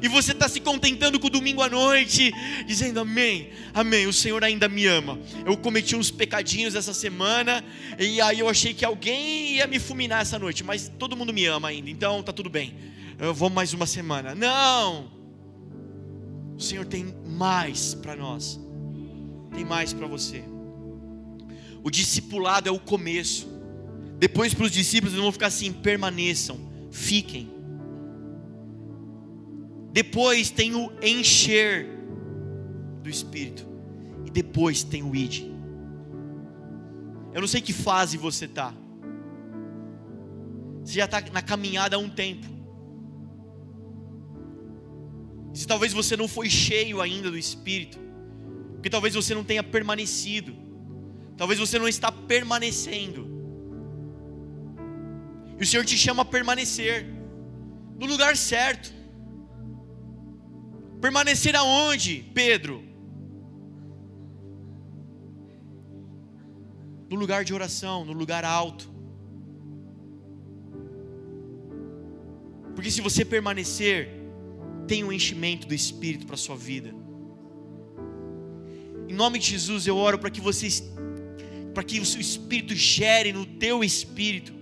e você está se contentando com o domingo à noite, dizendo amém, amém, o Senhor ainda me ama. Eu cometi uns pecadinhos essa semana, e aí eu achei que alguém ia me fulminar essa noite, mas todo mundo me ama ainda, então tá tudo bem, eu vou mais uma semana. Não, o Senhor tem mais para nós, tem mais para você. O discipulado é o começo, depois para os discípulos eles vão ficar assim: permaneçam, fiquem depois tem o encher do Espírito. E depois tem o id. Eu não sei que fase você está. Você já está na caminhada há um tempo. Se talvez você não foi cheio ainda do Espírito, porque talvez você não tenha permanecido, talvez você não está permanecendo. E o Senhor te chama a permanecer no lugar certo. Permanecer aonde, Pedro? No lugar de oração, no lugar alto. Porque se você permanecer, tem um enchimento do Espírito para a sua vida. Em nome de Jesus, eu oro para que vocês, para que o seu Espírito gere no teu espírito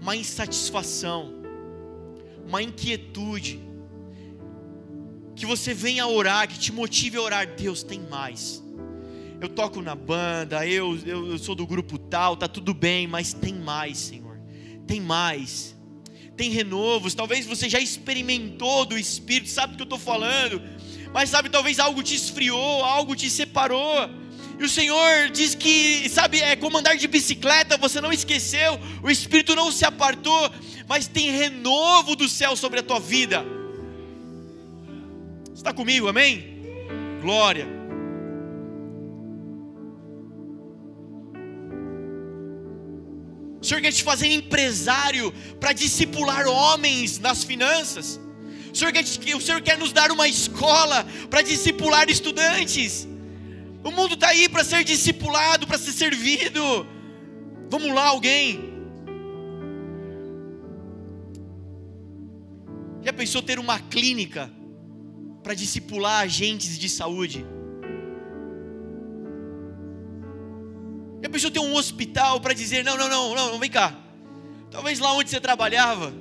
uma insatisfação, uma inquietude, que você venha orar, que te motive a orar. Deus tem mais. eu toco na banda, eu, eu, eu sou do grupo tal, tá tudo bem, mas tem mais, Senhor. Tem mais. Tem renovos. Talvez você já experimentou do Espírito, sabe do que eu estou falando. Mas sabe, talvez algo te esfriou, algo te separou. E o Senhor diz que, sabe, é como andar de bicicleta, você não esqueceu, o Espírito não se apartou, mas tem renovo do céu sobre a tua vida. Está comigo, amém? Glória. O Senhor quer te fazer empresário para discipular homens nas finanças. O Senhor, quer, o Senhor quer nos dar uma escola para discipular estudantes. O mundo está aí para ser discipulado, para ser servido. Vamos lá, alguém. Já pensou ter uma clínica para discipular agentes de saúde? Já pensou ter um hospital para dizer: não, não, não, não, não, vem cá. Talvez lá onde você trabalhava,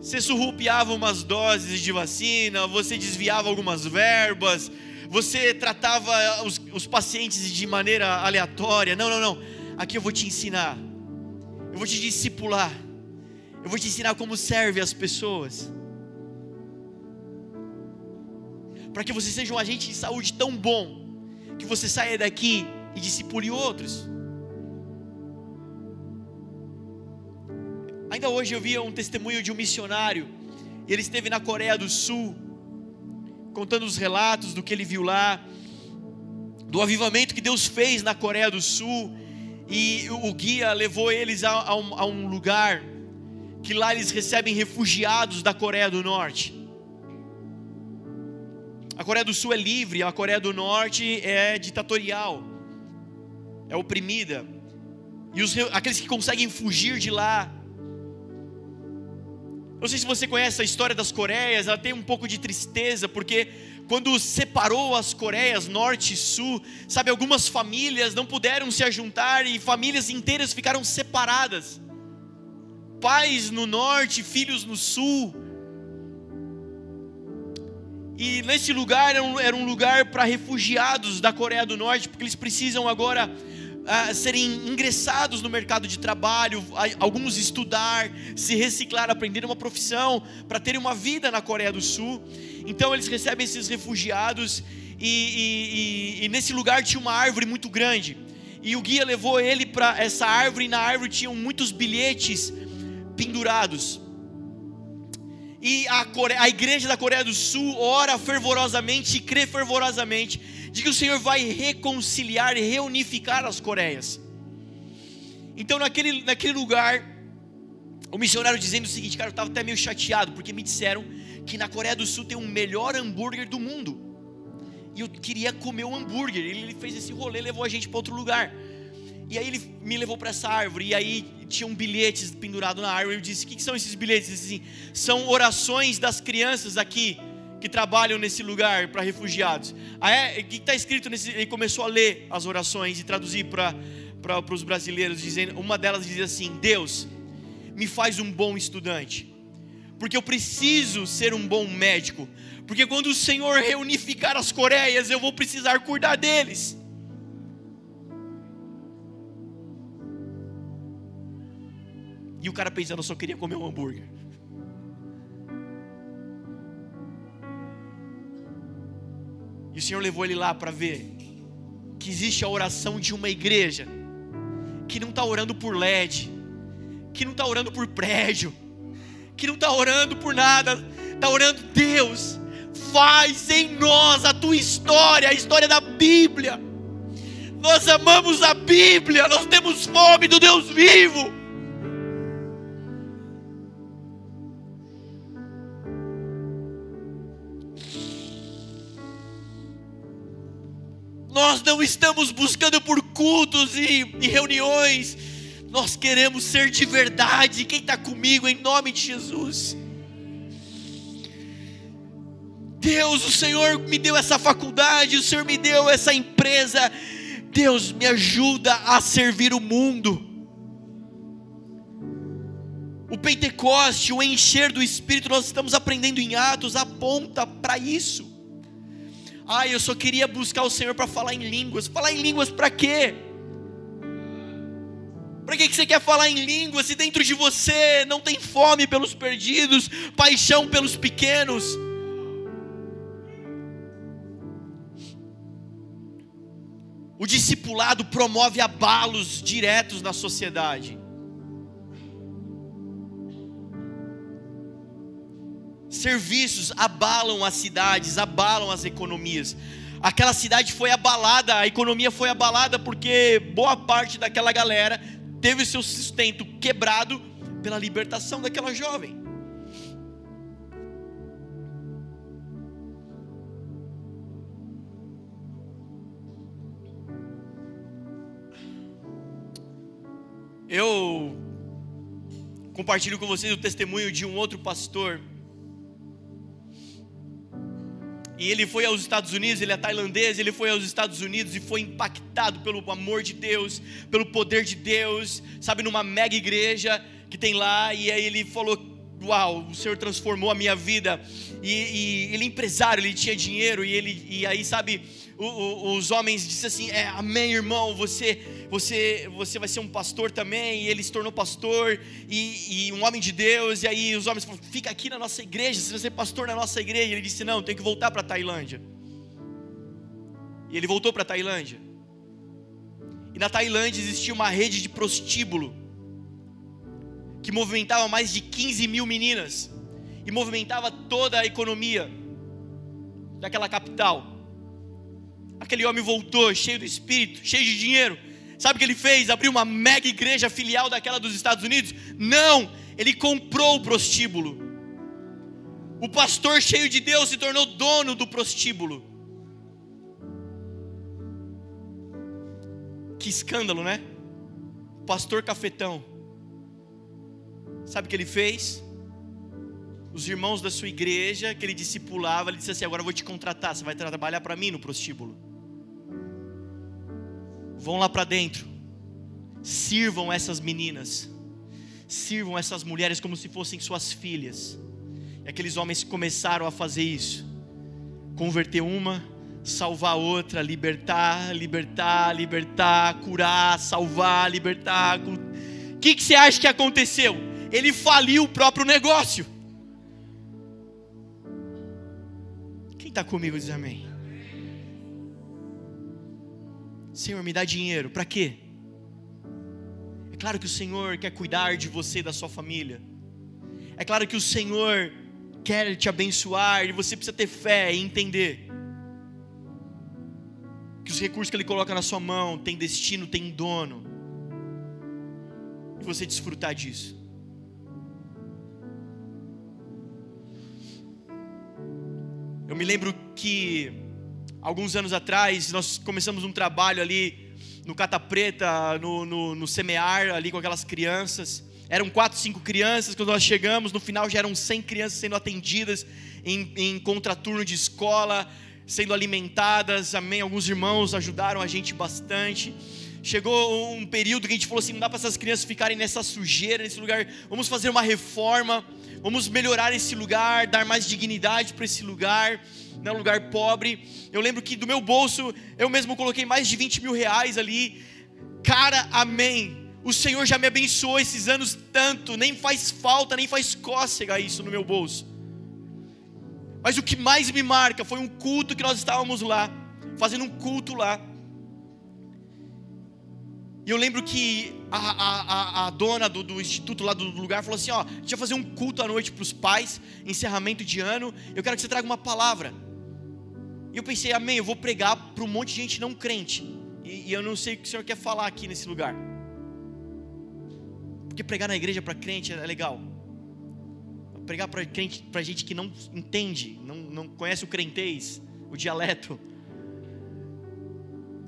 você surrupiava umas doses de vacina, você desviava algumas verbas, você tratava os, os pacientes de maneira aleatória. Não, não, não. Aqui eu vou te ensinar, eu vou te discipular, eu vou te ensinar como serve as pessoas. Para que você seja um agente de saúde tão bom, que você saia daqui e discipule outros. Ainda hoje eu via um testemunho de um missionário, e ele esteve na Coreia do Sul, contando os relatos do que ele viu lá, do avivamento que Deus fez na Coreia do Sul, e o guia levou eles a, a, um, a um lugar que lá eles recebem refugiados da Coreia do Norte. A Coreia do Sul é livre, a Coreia do Norte é ditatorial é oprimida, e os, aqueles que conseguem fugir de lá. Não sei se você conhece a história das Coreias, ela tem um pouco de tristeza, porque quando separou as Coreias, norte e sul, sabe, algumas famílias não puderam se ajuntar e famílias inteiras ficaram separadas. Pais no norte, filhos no sul. E nesse lugar era um, lugar para refugiados da Coreia do Norte, porque eles precisam agora a serem ingressados no mercado de trabalho, alguns estudar, se reciclar, aprender uma profissão, para terem uma vida na Coreia do Sul. Então eles recebem esses refugiados e, e, e, e nesse lugar tinha uma árvore muito grande. E o guia levou ele para essa árvore, e na árvore tinham muitos bilhetes pendurados. E a, a igreja da Coreia do Sul ora fervorosamente e crê fervorosamente de que o Senhor vai reconciliar e reunificar as Coreias. Então, naquele, naquele lugar, o missionário dizendo o seguinte, cara, eu estava até meio chateado, porque me disseram que na Coreia do Sul tem o melhor hambúrguer do mundo. E eu queria comer um hambúrguer. Ele fez esse rolê, levou a gente para outro lugar. E aí ele me levou para essa árvore. E aí tinham bilhetes pendurados na árvore. Eu disse: O que, são esses bilhetes? Disse assim: São orações das crianças aqui que trabalham nesse lugar para refugiados. Ah, é? O que está escrito nesse? Ele começou a ler as orações e traduzir para para os brasileiros, dizendo, uma delas dizia assim: Deus, me faz um bom estudante, porque eu preciso ser um bom médico, porque quando o Senhor reunificar as Coreias, eu vou precisar cuidar deles. E o cara pensando, eu só queria comer um hambúrguer. E o Senhor levou ele lá para ver que existe a oração de uma igreja que não está orando por LED, que não está orando por prédio, que não está orando por nada, está orando, Deus, faz em nós a tua história, a história da Bíblia. Nós amamos a Bíblia, nós temos fome do Deus vivo. Não estamos buscando por cultos e, e reuniões, nós queremos ser de verdade. Quem está comigo em nome de Jesus? Deus, o Senhor me deu essa faculdade, o Senhor me deu essa empresa. Deus, me ajuda a servir o mundo. O Pentecoste, o encher do Espírito, nós estamos aprendendo em Atos, aponta para isso Ah, eu só queria buscar o Senhor para falar em línguas. Falar em línguas para quê? Para que você quer falar em línguas se dentro de você não tem fome pelos perdidos, paixão pelos pequenos? O discipulado promove abalos diretos na sociedade. Serviços abalam as cidades, abalam as economias. Aquela cidade foi abalada, a economia foi abalada porque boa parte daquela galera teve seu sustento quebrado pela libertação daquela jovem. Eu compartilho com vocês o testemunho de um outro pastor. E ele foi aos Estados Unidos, ele é tailandês, ele foi aos Estados Unidos e foi impactado pelo amor de Deus, pelo poder de Deus, sabe, numa mega igreja que tem lá, e aí ele falou: Uau, o Senhor transformou a minha vida. E, e ele é empresário, ele tinha dinheiro, e ele, e aí, sabe, os homens disseram assim: é, Amém, irmão, você, você, você vai ser um pastor também. E ele se tornou pastor e, e um homem de Deus. E aí os homens falaram: Fica aqui na nossa igreja, você vai ser pastor na nossa igreja. E ele disse: Não, tenho que voltar para a Tailândia. E ele voltou para a Tailândia. E na Tailândia existia uma rede de prostíbulo que movimentava mais de 15 mil meninas e movimentava toda a economia daquela capital. Aquele homem voltou cheio do espírito, cheio de dinheiro. Sabe o que ele fez? Abriu uma mega igreja filial daquela dos Estados Unidos? Não, ele comprou o prostíbulo. O pastor cheio de Deus se tornou dono do prostíbulo. Que escândalo, né? Pastor cafetão. Sabe o que ele fez? Os irmãos da sua igreja, que ele discipulava, ele disse assim: Agora eu vou te contratar, você vai trabalhar para mim no prostíbulo vão lá para dentro, sirvam essas meninas, sirvam essas mulheres como se fossem suas filhas. E aqueles homens começaram a fazer isso, converter uma, salvar outra, libertar, libertar, libertar, curar, salvar, libertar. O que, que você acha que aconteceu? Ele faliu o próprio negócio. Quem está comigo diz amém? Senhor, me dá dinheiro, para quê? É claro que o Senhor quer cuidar de você e da sua família. É claro que o Senhor quer te abençoar e você precisa ter fé e entender que os recursos que Ele coloca na sua mão têm destino, têm dono, e você desfrutar disso. Eu me lembro que Alguns anos atrás, nós começamos um trabalho ali no Cata Preta, no, no, no Semear, ali com aquelas crianças. Eram quatro, cinco crianças, quando nós chegamos, no final já eram 100 crianças sendo atendidas em, em contraturno de escola, sendo alimentadas, amém. Alguns irmãos ajudaram a gente bastante. Chegou um período que a gente falou assim: não dá para essas crianças ficarem nessa sujeira, nesse lugar, vamos fazer uma reforma, vamos melhorar esse lugar, dar mais dignidade para esse lugar né, um lugar pobre. Eu lembro que do meu bolso eu mesmo coloquei mais de 20 mil reais ali. Cara, amém. O Senhor já me abençoou esses anos tanto, nem faz falta, nem faz cócega isso no meu bolso. Mas o que mais me marca foi um culto que nós estávamos lá, fazendo um culto lá. E eu lembro que a, a, a dona do, do, instituto lá do lugar falou assim: Ó, a gente vai fazer um culto à noite para os pais, encerramento de ano. Eu quero que você traga uma palavra. E eu pensei, amém, eu vou pregar para um monte de gente não crente. E, e, eu não sei o que o Senhor quer falar aqui nesse lugar. Porque pregar na igreja para crente é legal. Pregar para crente, para gente que não entende, não, não conhece o crentez, o dialeto.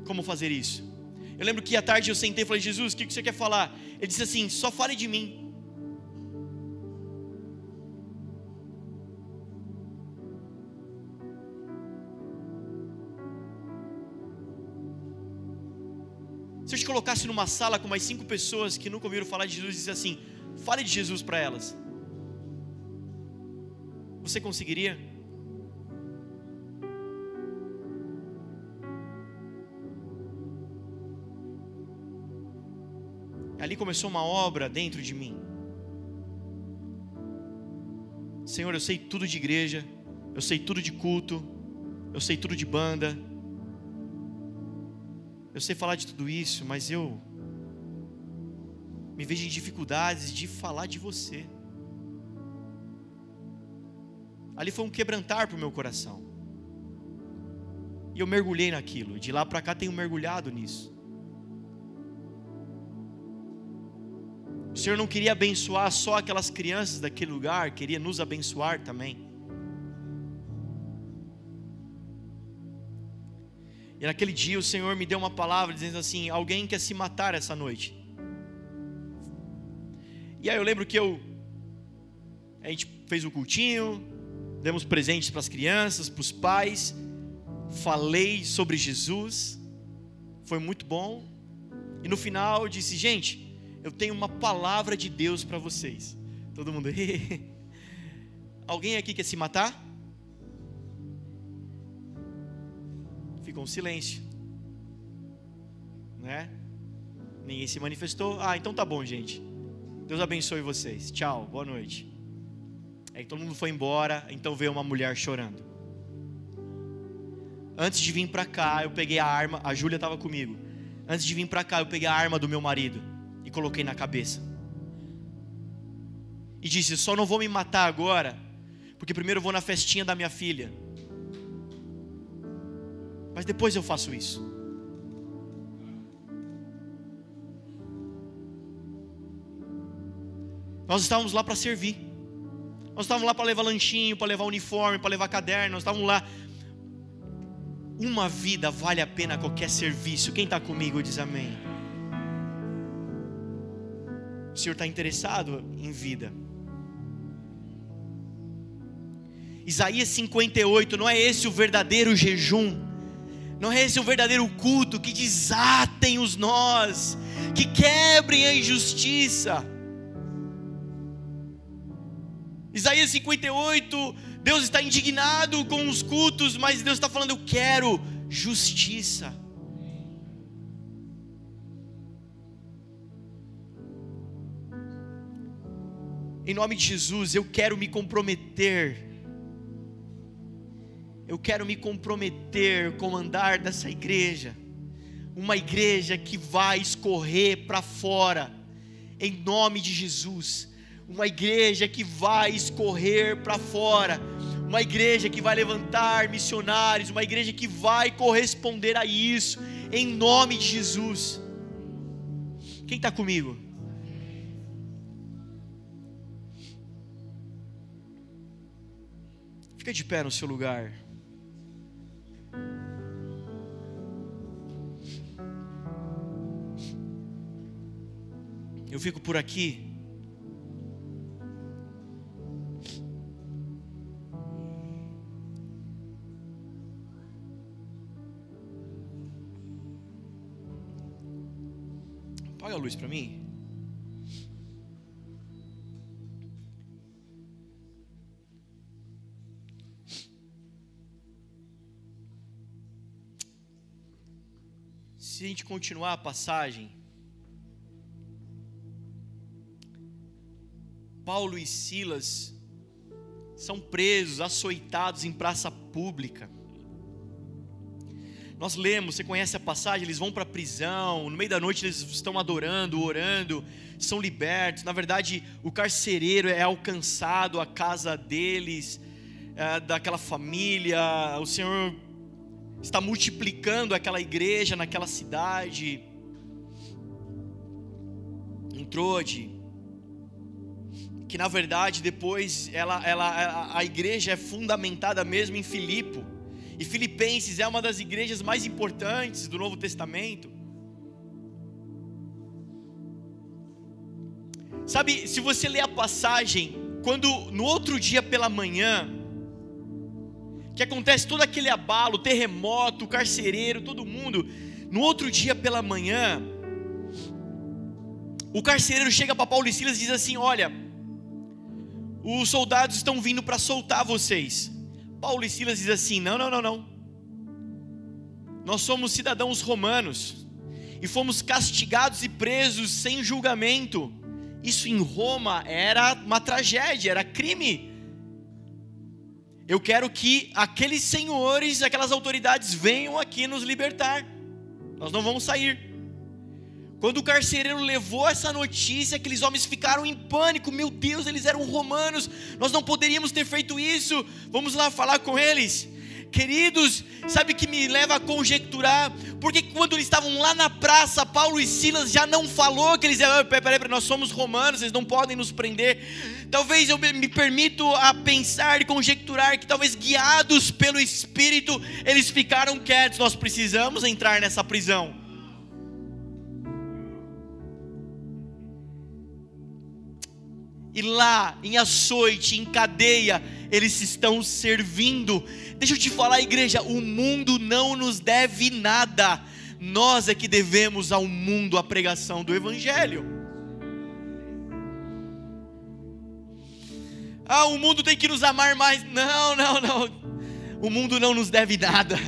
Como fazer isso? Eu lembro que à tarde eu sentei e falei, Jesus, o que você quer falar? Ele disse assim: só fale de mim. Se eu te colocasse numa sala com mais cinco pessoas que nunca ouviram falar de Jesus e disse assim: fale de Jesus para elas. Você conseguiria? Ali começou uma obra dentro de mim. Senhor, eu sei tudo de igreja, eu sei tudo de culto, eu sei tudo de banda, eu sei falar de tudo isso, mas eu me vejo em dificuldades de falar de você. Ali foi um quebrantar para o meu coração. E eu mergulhei naquilo. De lá para cá tenho mergulhado nisso. O Senhor não queria abençoar só aquelas crianças daquele lugar, queria nos abençoar também. E naquele dia o Senhor me deu uma palavra dizendo assim: alguém quer se matar essa noite. E aí eu lembro que eu a gente fez o cultinho, demos presentes para as crianças, para os pais, falei sobre Jesus, foi muito bom. E no final eu disse: gente, eu tenho uma palavra de Deus para vocês. Todo mundo, alguém aqui quer se matar? Ficou um silêncio, né? Ninguém se manifestou. Ah, então tá bom, gente. Deus abençoe vocês. Tchau, boa noite. Aí todo mundo foi embora, então veio uma mulher chorando. Antes de vir para cá, eu peguei a arma, a Júlia estava comigo. Antes de vir para cá, eu peguei a arma do meu marido coloquei na cabeça. E disse: "Só não vou me matar agora, porque primeiro vou na festinha da minha filha. Mas depois eu faço isso." Nós estávamos lá para servir. Nós estávamos lá para levar lanchinho, para levar uniforme, para levar caderno. Nós estávamos lá. Uma vida vale a pena qualquer serviço. Quem está comigo diz amém. O Senhor está interessado em vida. Isaías 58, não é esse o verdadeiro jejum, não é esse o verdadeiro culto que desatem os nós, que quebrem a injustiça. Isaías 58, Deus está indignado com os cultos, mas Deus está falando: eu quero justiça. Em nome de Jesus, eu quero me comprometer. Eu quero me comprometer com o andar dessa igreja. Uma igreja que vai escorrer para fora, em nome de Jesus uma igreja que vai escorrer para fora, uma igreja que vai levantar missionários, uma igreja que vai corresponder a isso, em nome de Jesus. Quem está comigo? Fica de pé no seu lugar. Eu fico por aqui. Apaga a luz para mim. Se a gente continuar a passagem, Paulo e Silas são presos, açoitados em praça pública. Nós lemos, você conhece a passagem, eles vão para a prisão, no meio da noite eles estão adorando, orando, são libertos. Na verdade, o carcereiro é alcançado, a casa deles, é, daquela família. O Senhor está multiplicando aquela igreja naquela cidade. Em Trode, que na verdade depois ela, ela, a igreja é fundamentada mesmo em Filipe e Filipenses é uma das igrejas mais importantes do Novo Testamento. Sabe, se você ler a passagem, quando no outro dia pela manhã, que acontece todo aquele abalo, terremoto, carcereiro, todo mundo, no outro dia pela manhã, o carcereiro chega para Paulo e Silas e diz assim: Olha, os soldados estão vindo para soltar vocês. Paulo e Silas diz assim: não, não, não, não. Nós somos cidadãos romanos e fomos castigados e presos sem julgamento. Isso em Roma era uma tragédia, era crime. Eu quero que aqueles senhores, aquelas autoridades venham aqui nos libertar. Nós não vamos sair. Quando o carcereiro levou essa notícia, aqueles homens ficaram em pânico. Meu Deus, eles eram romanos. Nós não poderíamos ter feito isso. Vamos lá falar com eles. Queridos, sabe que me leva a conjecturar? Porque quando eles estavam lá na praça, Paulo e Silas já não falou que eles eram, peraí, peraí, nós somos romanos, eles não podem nos prender. Talvez eu me permito a pensar e conjecturar que talvez guiados pelo Espírito, eles ficaram quietos. Nós precisamos entrar nessa prisão. E lá, em açoite, em cadeia, eles estão servindo. Deixa eu te falar, igreja, o mundo não nos deve nada. Nós é que devemos ao mundo a pregação do Evangelho. Ah, o mundo tem que nos amar mais. Não, não, não. O mundo não nos deve nada.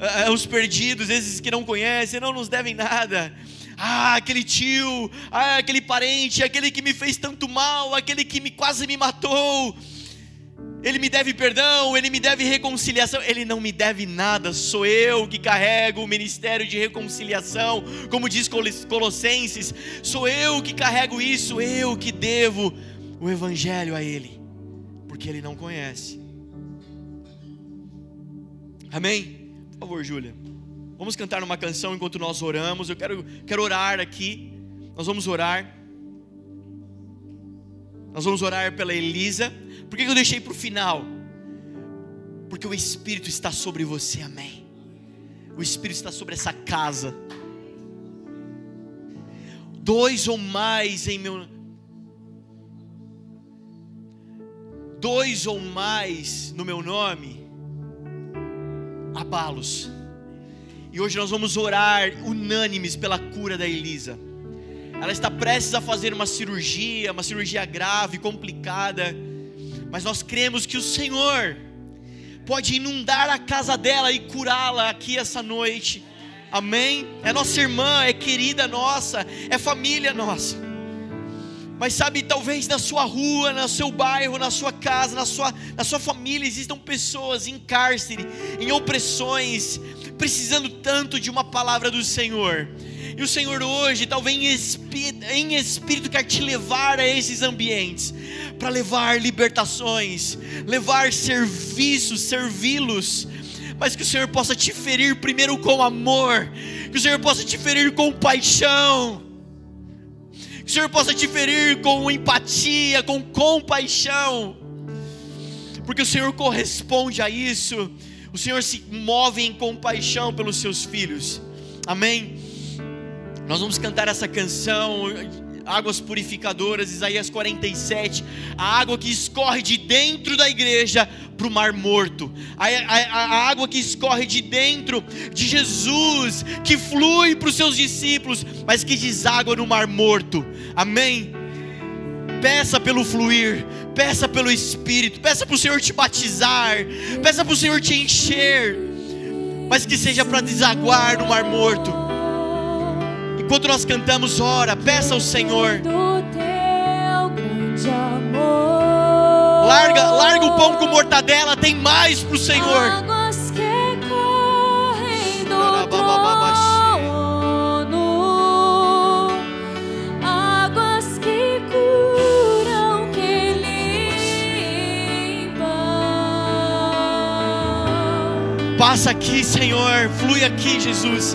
Ah, os perdidos, esses que não conhecem, não nos devem nada ah, aquele tio, ah, aquele parente, aquele que me fez tanto mal, aquele que me quase me matou. Ele me deve perdão, ele me deve reconciliação, ele não me deve nada, sou eu que carrego o ministério de reconciliação, como diz Colossenses, sou eu que carrego isso, eu que devo o evangelho a ele, porque ele não conhece. Amém? Por favor, Júlia. Vamos cantar uma canção enquanto nós oramos. Eu quero, quero orar aqui. Nós vamos orar. Nós vamos orar pela Elisa. Por que eu deixei para o final? Porque o Espírito está sobre você, amém. O Espírito está sobre essa casa. Dois ou mais em meu. Dois ou mais no meu nome, abalos e hoje nós vamos orar unânimes pela cura da Elisa. Ela está prestes a fazer uma cirurgia, uma cirurgia grave, complicada. Mas nós cremos que o Senhor pode inundar a casa dela e curá-la aqui essa noite. Amém? É nossa irmã, é querida nossa, é família nossa. Mas sabe, talvez na sua rua, no seu bairro, na sua casa, na sua, na sua família existam pessoas em cárcere, em opressões, precisando tanto de uma palavra do Senhor. E o Senhor hoje, talvez em espírito, quer te levar a esses ambientes, para levar libertações, levar serviços, servi-los, mas que o Senhor possa te ferir primeiro com amor, que o Senhor possa te ferir com paixão que o Senhor possa te ferir com empatia, com compaixão, porque o Senhor corresponde a isso, o Senhor se move em compaixão pelos seus filhos, amém? Nós vamos cantar essa canção águas purificadoras, Isaías 47, a água que escorre de dentro da igreja para o mar morto, a, a, a, água que escorre de dentro de Jesus, que flui para os seus discípulos, mas que deságua no mar morto, amém? Peça pelo fluir, peça pelo Espírito, peça para o Senhor te batizar, peça para o Senhor te encher, mas que seja para desaguar no mar morto Enquanto nós cantamos, ora, peça ao Senhor. Larga, larga o pão com mortadela, tem mais para o Senhor. Águas que correm do trono, águas que curam, que limpam. Passa aqui, Senhor, flui aqui, Jesus.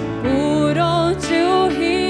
to hear